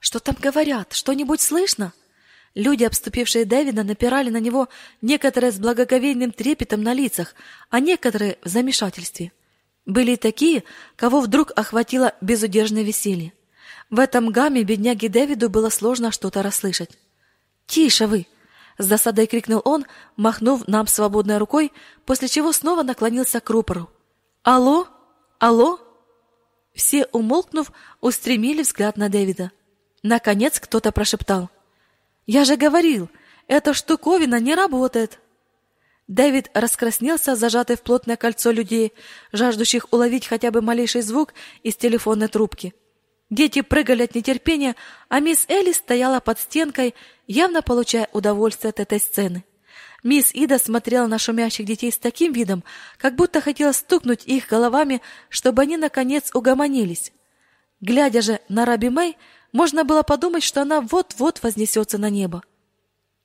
Что там говорят? Что-нибудь слышно?» Люди, обступившие Дэвида, напирали на него, некоторые с благоговейным трепетом на лицах, а некоторые в замешательстве. Были такие, кого вдруг охватило безудержное веселье. В этом гамме бедняге Дэвиду было сложно что-то расслышать. «Тише вы!» — с досадой крикнул он, махнув нам свободной рукой, после чего снова наклонился к рупору. «Алло? Алло?» Все, умолкнув, устремили взгляд на Дэвида. Наконец кто-то прошептал. Я же говорил, эта штуковина не работает. Дэвид раскраснелся, зажатый в плотное кольцо людей, жаждущих уловить хотя бы малейший звук из телефонной трубки. Дети прыгали от нетерпения, а мисс Элли стояла под стенкой, явно получая удовольствие от этой сцены. Мисс Ида смотрела на шумящих детей с таким видом, как будто хотела стукнуть их головами, чтобы они наконец угомонились. Глядя же на Раби Мэй, Можно было подумать, что она вот-вот вознесется на небо.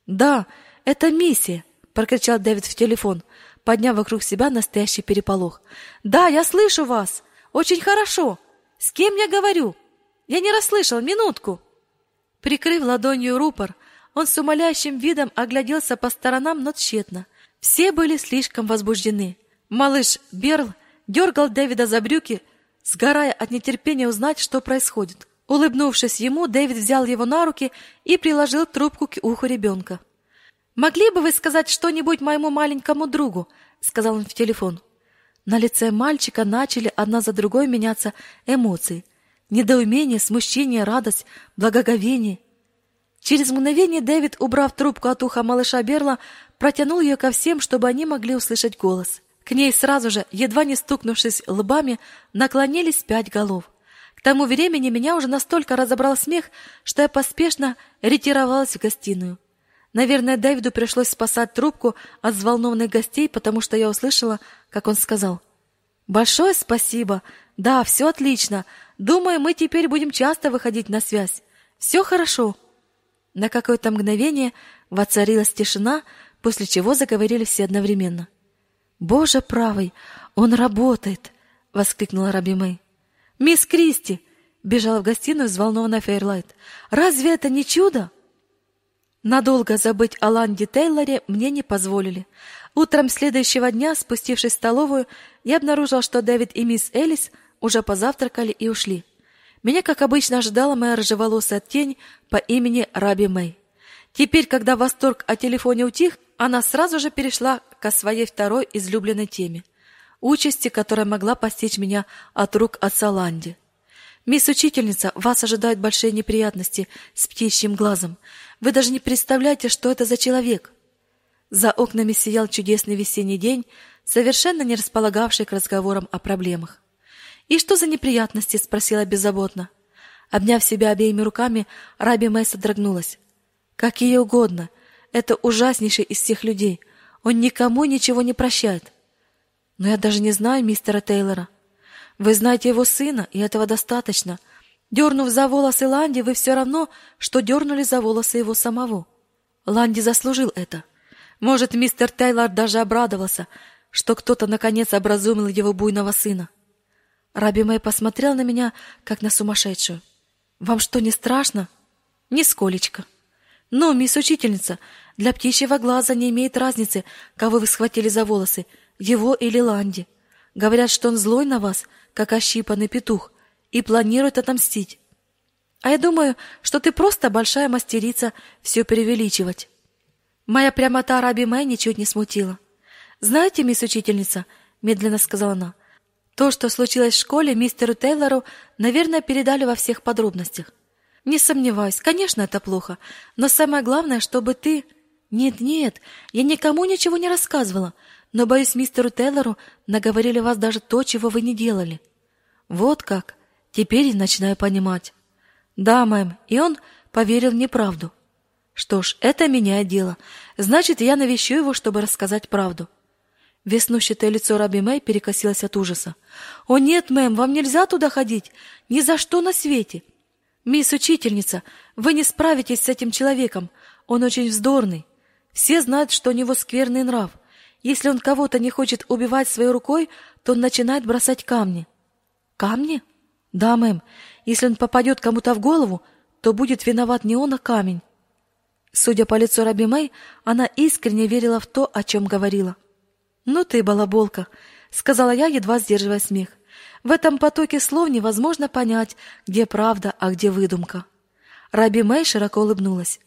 «Да, это миссия!» — прокричал Дэвид в телефон, подняв вокруг себя настоящий переполох. «Да, я слышу вас! Очень хорошо! С кем я говорю? Я не расслышал, минутку!» Прикрыв ладонью рупор, он с умоляющим видом огляделся по сторонам, но тщетно. Все были слишком возбуждены. Малыш Берл дергал Дэвида за брюки, сгорая от нетерпения узнать, что происходит. Улыбнувшись ему, Дэвид взял его на руки и приложил трубку к уху ребенка. «Могли бы вы сказать что-нибудь моему маленькому другу?» — сказал он в телефон. На лице мальчика начали одна за другой меняться эмоции. Недоумение, смущение, радость, благоговение. Через мгновение Дэвид, убрав трубку от уха малыша Берла, протянул ее ко всем, чтобы они могли услышать голос. К ней сразу же, едва не стукнувшись лбами, наклонились пять голов. К тому времени меня уже настолько разобрал смех, что я поспешно ретировалась в гостиную. Наверное, Дэвиду пришлось спасать трубку от взволнованных гостей, потому что я услышала, как он сказал. «Большое спасибо. Да, все отлично. Думаю, мы теперь будем часто выходить на связь. Все хорошо». На какое-то мгновение воцарилась тишина, после чего заговорили все одновременно. «Боже правый, он работает!» — воскликнула Раби Мэй. «Мисс Кристи!» — бежала в гостиную взволнованная Фейрлайт. «Разве это не чудо?» Надолго забыть о Ланде Тейлоре мне не позволили. Утром следующего дня, спустившись в столовую, я обнаружил, что Дэвид и мисс Элис уже позавтракали и ушли. Меня, как обычно, ожидала моя рыжеволосая тень по имени Раби Мэй. Теперь, когда восторг о телефоне утих, она сразу же перешла к своей второй излюбленной теме — участи, которая могла постичь меня от рук отца Ланди. «Мисс Учительница, вас ожидают большие неприятности с птичьим глазом. Вы даже не представляете, что это за человек!» За окнами сиял чудесный весенний день, совершенно не располагавший к разговорам о проблемах. «И что за неприятности?» — спросила беззаботно. Обняв себя обеими руками, Раби Мэй содрогнулась. «Как ей угодно. Это ужаснейший из всех людей. Он никому ничего не прощает. Но я даже не знаю мистера Тейлора. Вы знаете его сына, и этого достаточно. Дернув за волосы Ланди, вы все равно, что дернули за волосы его самого. Ланди заслужил это. Может, мистер Тейлор даже обрадовался, что кто-то наконец образумил его буйного сына. Раби Мэй посмотрел на меня, как на сумасшедшую. «Вам что, не страшно?» «Нисколечко». «Ну, мисс учительница, для птичьего глаза не имеет разницы, кого вы схватили за волосы, его или Ланди. Говорят, что он злой на вас, как ощипанный петух, и планирует отомстить. А я думаю, что ты просто большая мастерица все преувеличивать». Моя прямота Раби Мэй ничуть не смутила. «Знаете, мисс учительница, — медленно сказала она, то, что случилось в школе, мистеру Тейлору, наверное, передали во всех подробностях. Не сомневаюсь, конечно, это плохо, но самое главное, чтобы ты... Нет, нет, я никому ничего не рассказывала, но, боюсь, мистеру Тейлору наговорили вас даже то, чего вы не делали. Вот как. Теперь я начинаю понимать. Да, мэм, и он поверил мне правду. Что ж, это меняет дело. Значит, я навещу его, чтобы рассказать правду. Веснущатое лицо Раби Мэй перекосилось от ужаса. «О нет, мэм, вам нельзя туда ходить! Ни за что на свете! Мисс Учительница, вы не справитесь с этим человеком. Он очень вздорный. Все знают, что у него скверный нрав. Если он кого-то не хочет убивать своей рукой, то он начинает бросать камни». «Камни?» «Да, мэм. Если он попадет кому-то в голову, то будет виноват не он, а камень». Судя по лицу Раби Мэй, она искренне верила в то, о чем говорила. «Ну ты, балаболка!» — сказала я, едва сдерживая смех. В этом потоке слов невозможно понять, где правда, а где выдумка. Раби Мэй широко улыбнулась.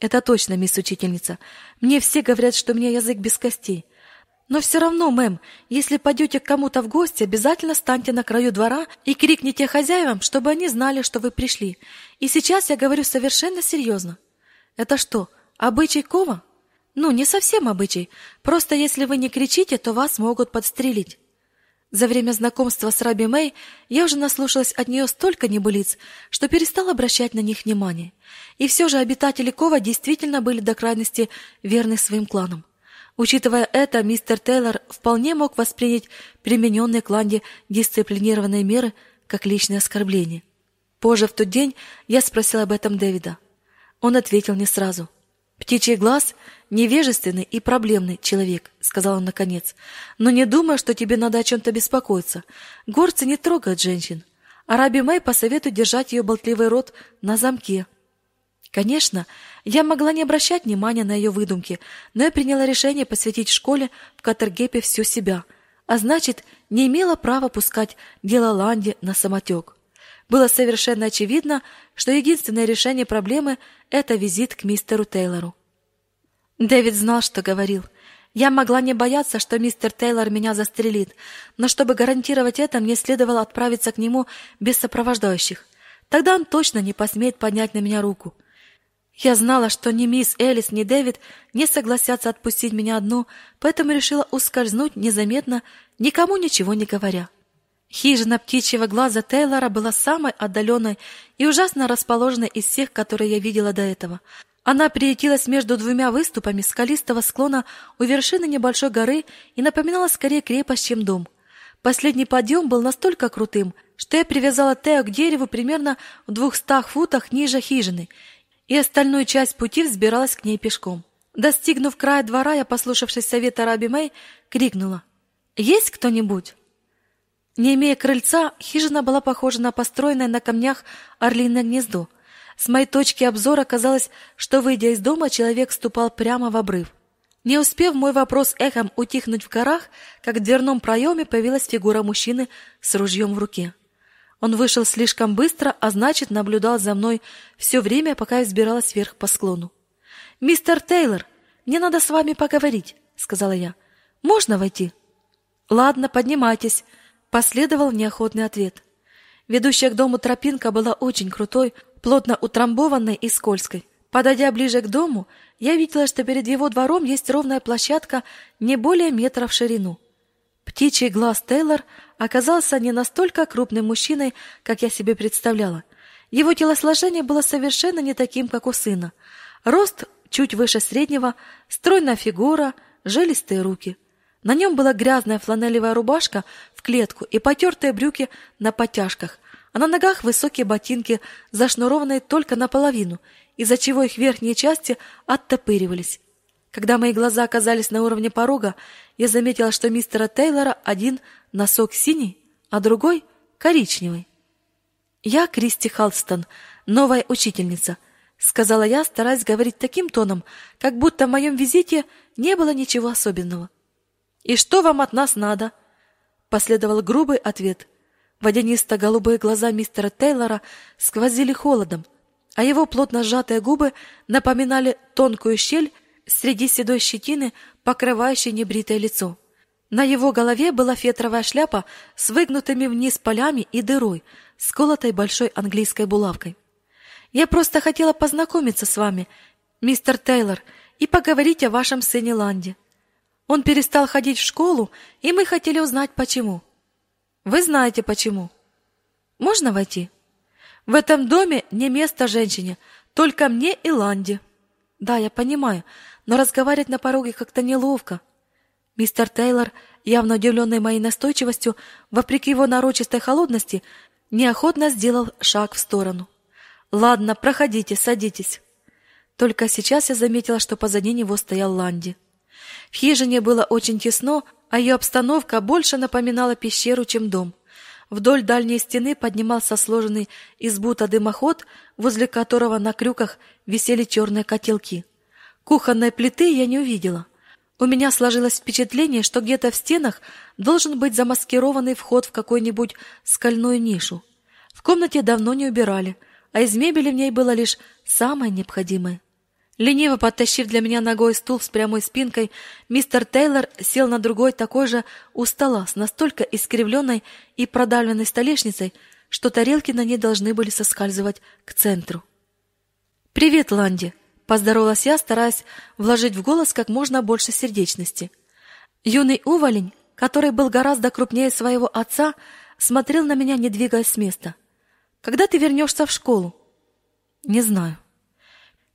«Это точно, мисс учительница. Мне все говорят, что у меня язык без костей. Но все равно, мэм, если пойдете к кому-то в гости, обязательно станьте на краю двора и крикните хозяевам, чтобы они знали, что вы пришли. И сейчас я говорю совершенно серьезно. Это что, обычай кова?» Ну, не совсем обычай. Просто если вы не кричите, то вас могут подстрелить. За время знакомства с Раби Мэй я уже наслушалась от нее столько небылиц, что перестала обращать на них внимание. И все же обитатели Кова действительно были до крайности верны своим кланам. Учитывая это, мистер Тейлор вполне мог воспринять примененные к Ланде дисциплинированные меры как личное оскорбление. Позже в тот день я спросила об этом Дэвида. Он ответил не сразу. «Птичий глаз — невежественный и проблемный человек», — сказал он наконец. «Но не думаю, что тебе надо о чем-то беспокоиться. Горцы не трогают женщин. А Раби Мэй посоветует держать ее болтливый рот на замке». Конечно, я могла не обращать внимания на ее выдумки, но я приняла решение посвятить школе в Катергепе всю себя, а значит, не имела права пускать дело Ланди на самотек. Было совершенно очевидно, что единственное решение проблемы — это визит к мистеру Тейлору. Дэвид знал, что говорил. Я могла не бояться, что мистер Тейлор меня застрелит, но чтобы гарантировать это, мне следовало отправиться к нему без сопровождающих. Тогда он точно не посмеет поднять на меня руку. Я знала, что ни мисс Элис, ни Дэвид не согласятся отпустить меня одну, поэтому решила ускользнуть незаметно, никому ничего не говоря. Хижина птичьего глаза Тейлора была самой отдаленной и ужасно расположенной из всех, которые я видела до этого. Она приютилась между двумя выступами скалистого склона у вершины небольшой горы и напоминала скорее крепость, чем дом. Последний подъем был настолько крутым, что я привязала Тео к дереву примерно в двухстах футах ниже хижины, и остальную часть пути взбиралась к ней пешком. Достигнув края двора, я, послушавшись совета Раби Мэй, крикнула: "Есть кто-нибудь?" Не имея крыльца, хижина была похожа на построенное на камнях орлиное гнездо. С моей точки обзора казалось, что выйдя из дома, человек ступал прямо в обрыв. Не успев мой вопрос эхом утихнуть в горах, как в дверном проеме появилась фигура мужчины с ружьем в руке. Он вышел слишком быстро, а значит, наблюдал за мной все время, пока я взбиралась вверх по склону. Мистер Тейлор, мне надо с вами поговорить, сказала я. Можно войти? Ладно, поднимайтесь, Последовал неохотный ответ. Ведущая к дому тропинка была очень крутой, плотно утрамбованной и скользкой. Подойдя ближе к дому, я видела, что перед его двором есть ровная площадка не более метра в ширину. Птичий глаз Тейлор оказался не настолько крупным мужчиной, как я себе представляла. Его телосложение было совершенно не таким, как у сына. Рост чуть выше среднего, стройная фигура, жилистые руки — на нем была грязная фланелевая рубашка в клетку и потертые брюки на подтяжках, а на ногах высокие ботинки, зашнурованные только наполовину, из-за чего их верхние части оттопыривались. Когда мои глаза оказались на уровне порога, я заметила, что мистера Тейлора один носок синий, а другой коричневый. Я Кристи Халстон, новая учительница, сказала я, стараясь говорить таким тоном, как будто в моем визите не было ничего особенного. И что вам от нас надо? Последовал грубый ответ. Водянисто-голубые глаза мистера Тейлора сквозили холодом, а его плотно сжатые губы напоминали тонкую щель среди седой щетины, покрывающей небритое лицо. На его голове была фетровая шляпа с выгнутыми вниз полями и дырой, сколотой большой английской булавкой. Я просто хотела познакомиться с вами, мистер Тейлор, и поговорить о вашем сыне Ланде. Он перестал ходить в школу, и мы хотели узнать почему. Вы знаете почему. Можно войти? В этом доме не место женщине, только мне и Ланде. Да, я понимаю, но разговаривать на пороге как-то неловко. Мистер Тейлор, явно удивленный моей настойчивостью, вопреки его нарочистой холодности, неохотно сделал шаг в сторону. Ладно, проходите, садитесь. Только сейчас я заметила, что позади него стоял Ланди. В хижине было очень тесно, а ее обстановка больше напоминала пещеру, чем дом. Вдоль дальней стены поднимался сложенный из бута дымоход, возле которого на крюках висели черные котелки. Кухонной плиты я не увидела. У меня сложилось впечатление, что где-то в стенах должен быть замаскированный вход в какую-нибудь скальную нишу. В комнате давно не убирали, а из мебели в ней было лишь самое необходимое. Лениво подтащив для меня ногой стул с прямой спинкой, мистер Тейлор сел на другой такой же у стола с настолько искривленной и продавленной столешницей, что тарелки на ней должны были соскальзывать к центру. «Привет, Ланди!» — поздоровалась я, стараясь вложить в голос как можно больше сердечности. Юный уволень, который был гораздо крупнее своего отца, смотрел на меня, не двигаясь с места. «Когда ты вернешься в школу?» «Не знаю».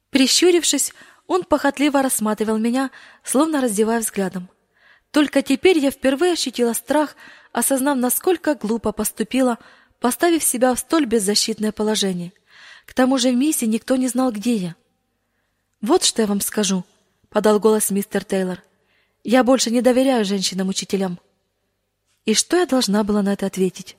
Прищурившись, он похотливо рассматривал меня, словно раздевая взглядом. Только теперь я впервые ощутила страх, осознав, насколько глупо поступила, поставив себя в столь беззащитное положение. К тому же в миссии никто не знал, где я. «Вот что я вам скажу», — подал голос мистер Тейлор. «Я больше не доверяю женщинам-учителям». И что я должна была на это ответить?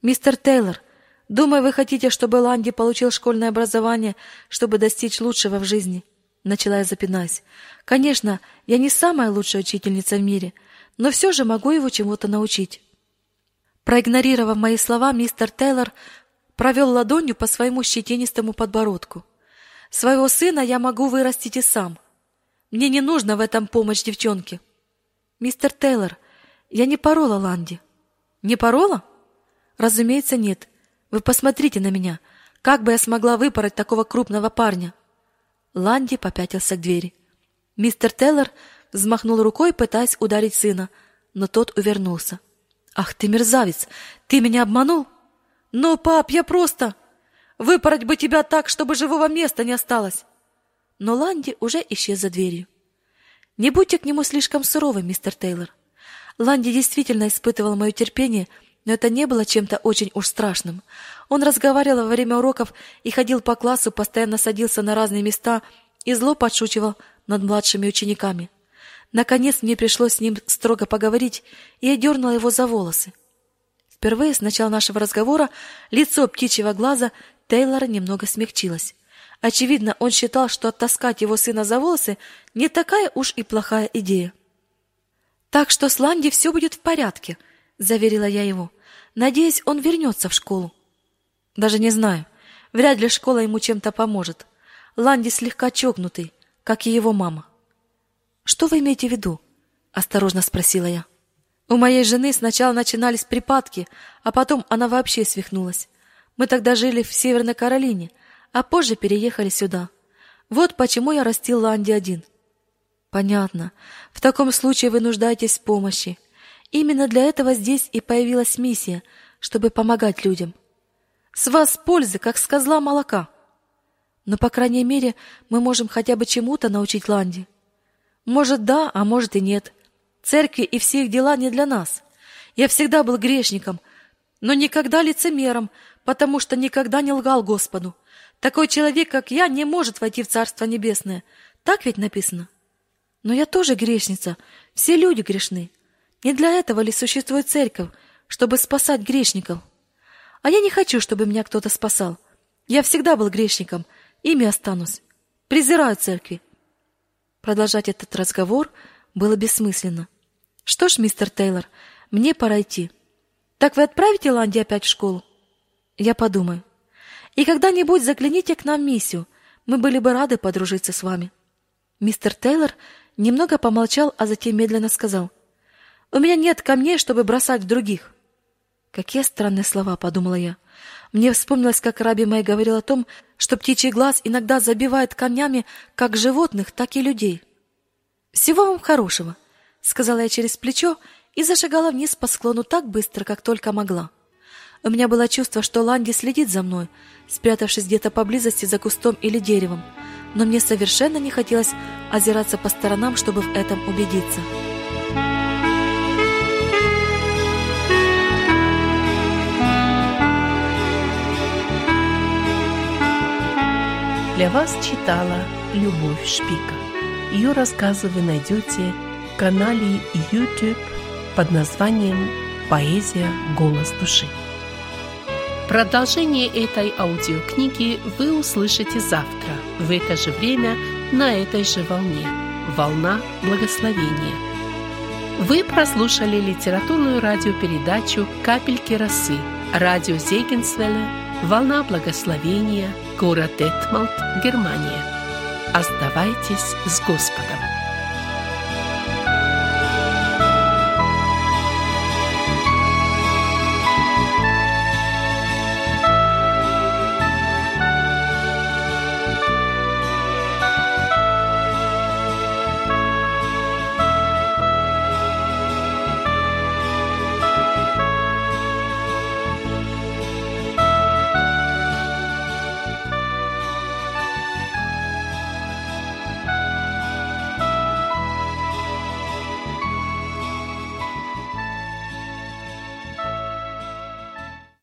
«Мистер Тейлор, думаю, вы хотите, чтобы Ланди получил школьное образование, чтобы достичь лучшего в жизни?» Начала я запинаясь. «Конечно, я не самая лучшая учительница в мире, но все же могу его чему-то научить». Проигнорировав мои слова, мистер Тейлор провел ладонью по своему щетинистому подбородку. «Своего сына я могу вырастить и сам. Мне не нужно в этом помощь девчонке». «Мистер Тейлор, я не порола Ланди». «Не порола?» «Разумеется, нет. Вы посмотрите на меня. Как бы я смогла выпороть такого крупного парня?» Ланди попятился к двери. Мистер Тейлор взмахнул рукой, пытаясь ударить сына, но тот увернулся. Ах ты мерзавец! Ты меня обманул? Ну, пап, я просто... Выпороть бы тебя так, чтобы живого места не осталось. Но Ланди уже исчез за дверью. Не будьте к нему слишком суровы, мистер Тейлор. Ланди действительно испытывал мое терпение, но это не было чем-то очень уж страшным. Он разговаривал во время уроков и ходил по классу, постоянно садился на разные места и зло подшучивал над младшими учениками. Наконец мне пришлось с ним строго поговорить, и я дернула его за волосы. Впервые с начала нашего разговора лицо птичьего глаза Тейлора немного смягчилось. Очевидно, он считал, что оттаскать его сына за волосы не такая уж и плохая идея. Так что с Ланди все будет в порядке, заверила я его. Надеюсь, он вернется в школу. Даже не знаю. Вряд ли школа ему чем-то поможет. Ланди слегка чокнутый, как и его мама. Что вы имеете в виду? осторожно спросила я. У моей жены сначала начинались припадки, а потом она вообще свихнулась. Мы тогда жили в Северной Каролине, а позже переехали сюда. Вот почему я растил Ланди один. Понятно. В таком случае вы нуждаетесь в помощи. Именно для этого здесь и появилась миссия, чтобы помогать людям. С вас пользы, как с козла молока. Но по крайней мере, мы можем хотя бы чему-то научить Ланди. Может, да, а может и нет. Церкви и все их дела не для нас. Я всегда был грешником, но никогда лицемером, потому что никогда не лгал Господу. Такой человек, как я, не может войти в Царство Небесное. Так ведь написано? Но я тоже грешница. Все люди грешны. Не для этого ли существует церковь, чтобы спасать грешников? А я не хочу, чтобы меня кто-то спасал. Я всегда был грешником, ими останусь. Презираю церкви. Продолжать этот разговор было бессмысленно. Что ж, мистер Тейлор, мне пора идти. Так вы отправите Ланди опять в школу? Я подумаю. И когда-нибудь загляните к нам в миссию. Мы были бы рады подружиться с вами. Мистер Тейлор немного помолчал, а затем медленно сказал: "У меня нет камней, чтобы бросать в других". Какие странные слова, подумала я. Мне вспомнилось, как Раби Мэй говорил о том, что птичий глаз иногда забивает камнями как животных, так и людей. Всего вам хорошего, сказала я через плечо и зашагала вниз по склону так быстро, как только могла. У меня было чувство, что Ланди следит за мной, спрятавшись где-то поблизости за кустом или деревом, но мне совершенно не хотелось озираться по сторонам, чтобы в этом убедиться. Для вас читала Любовь Шпика. Ее рассказы вы найдете в канале YouTube под названием «Поэзия. Голос души». Продолжение этой аудиокниги вы услышите завтра в это же время на этой же волне. Волна благословения. Вы прослушали литературную радиопередачу «Капельки росы» радио Зейгенсвелле «Волна благословения» город Детмалт, Германия. Оставайтесь с Господом.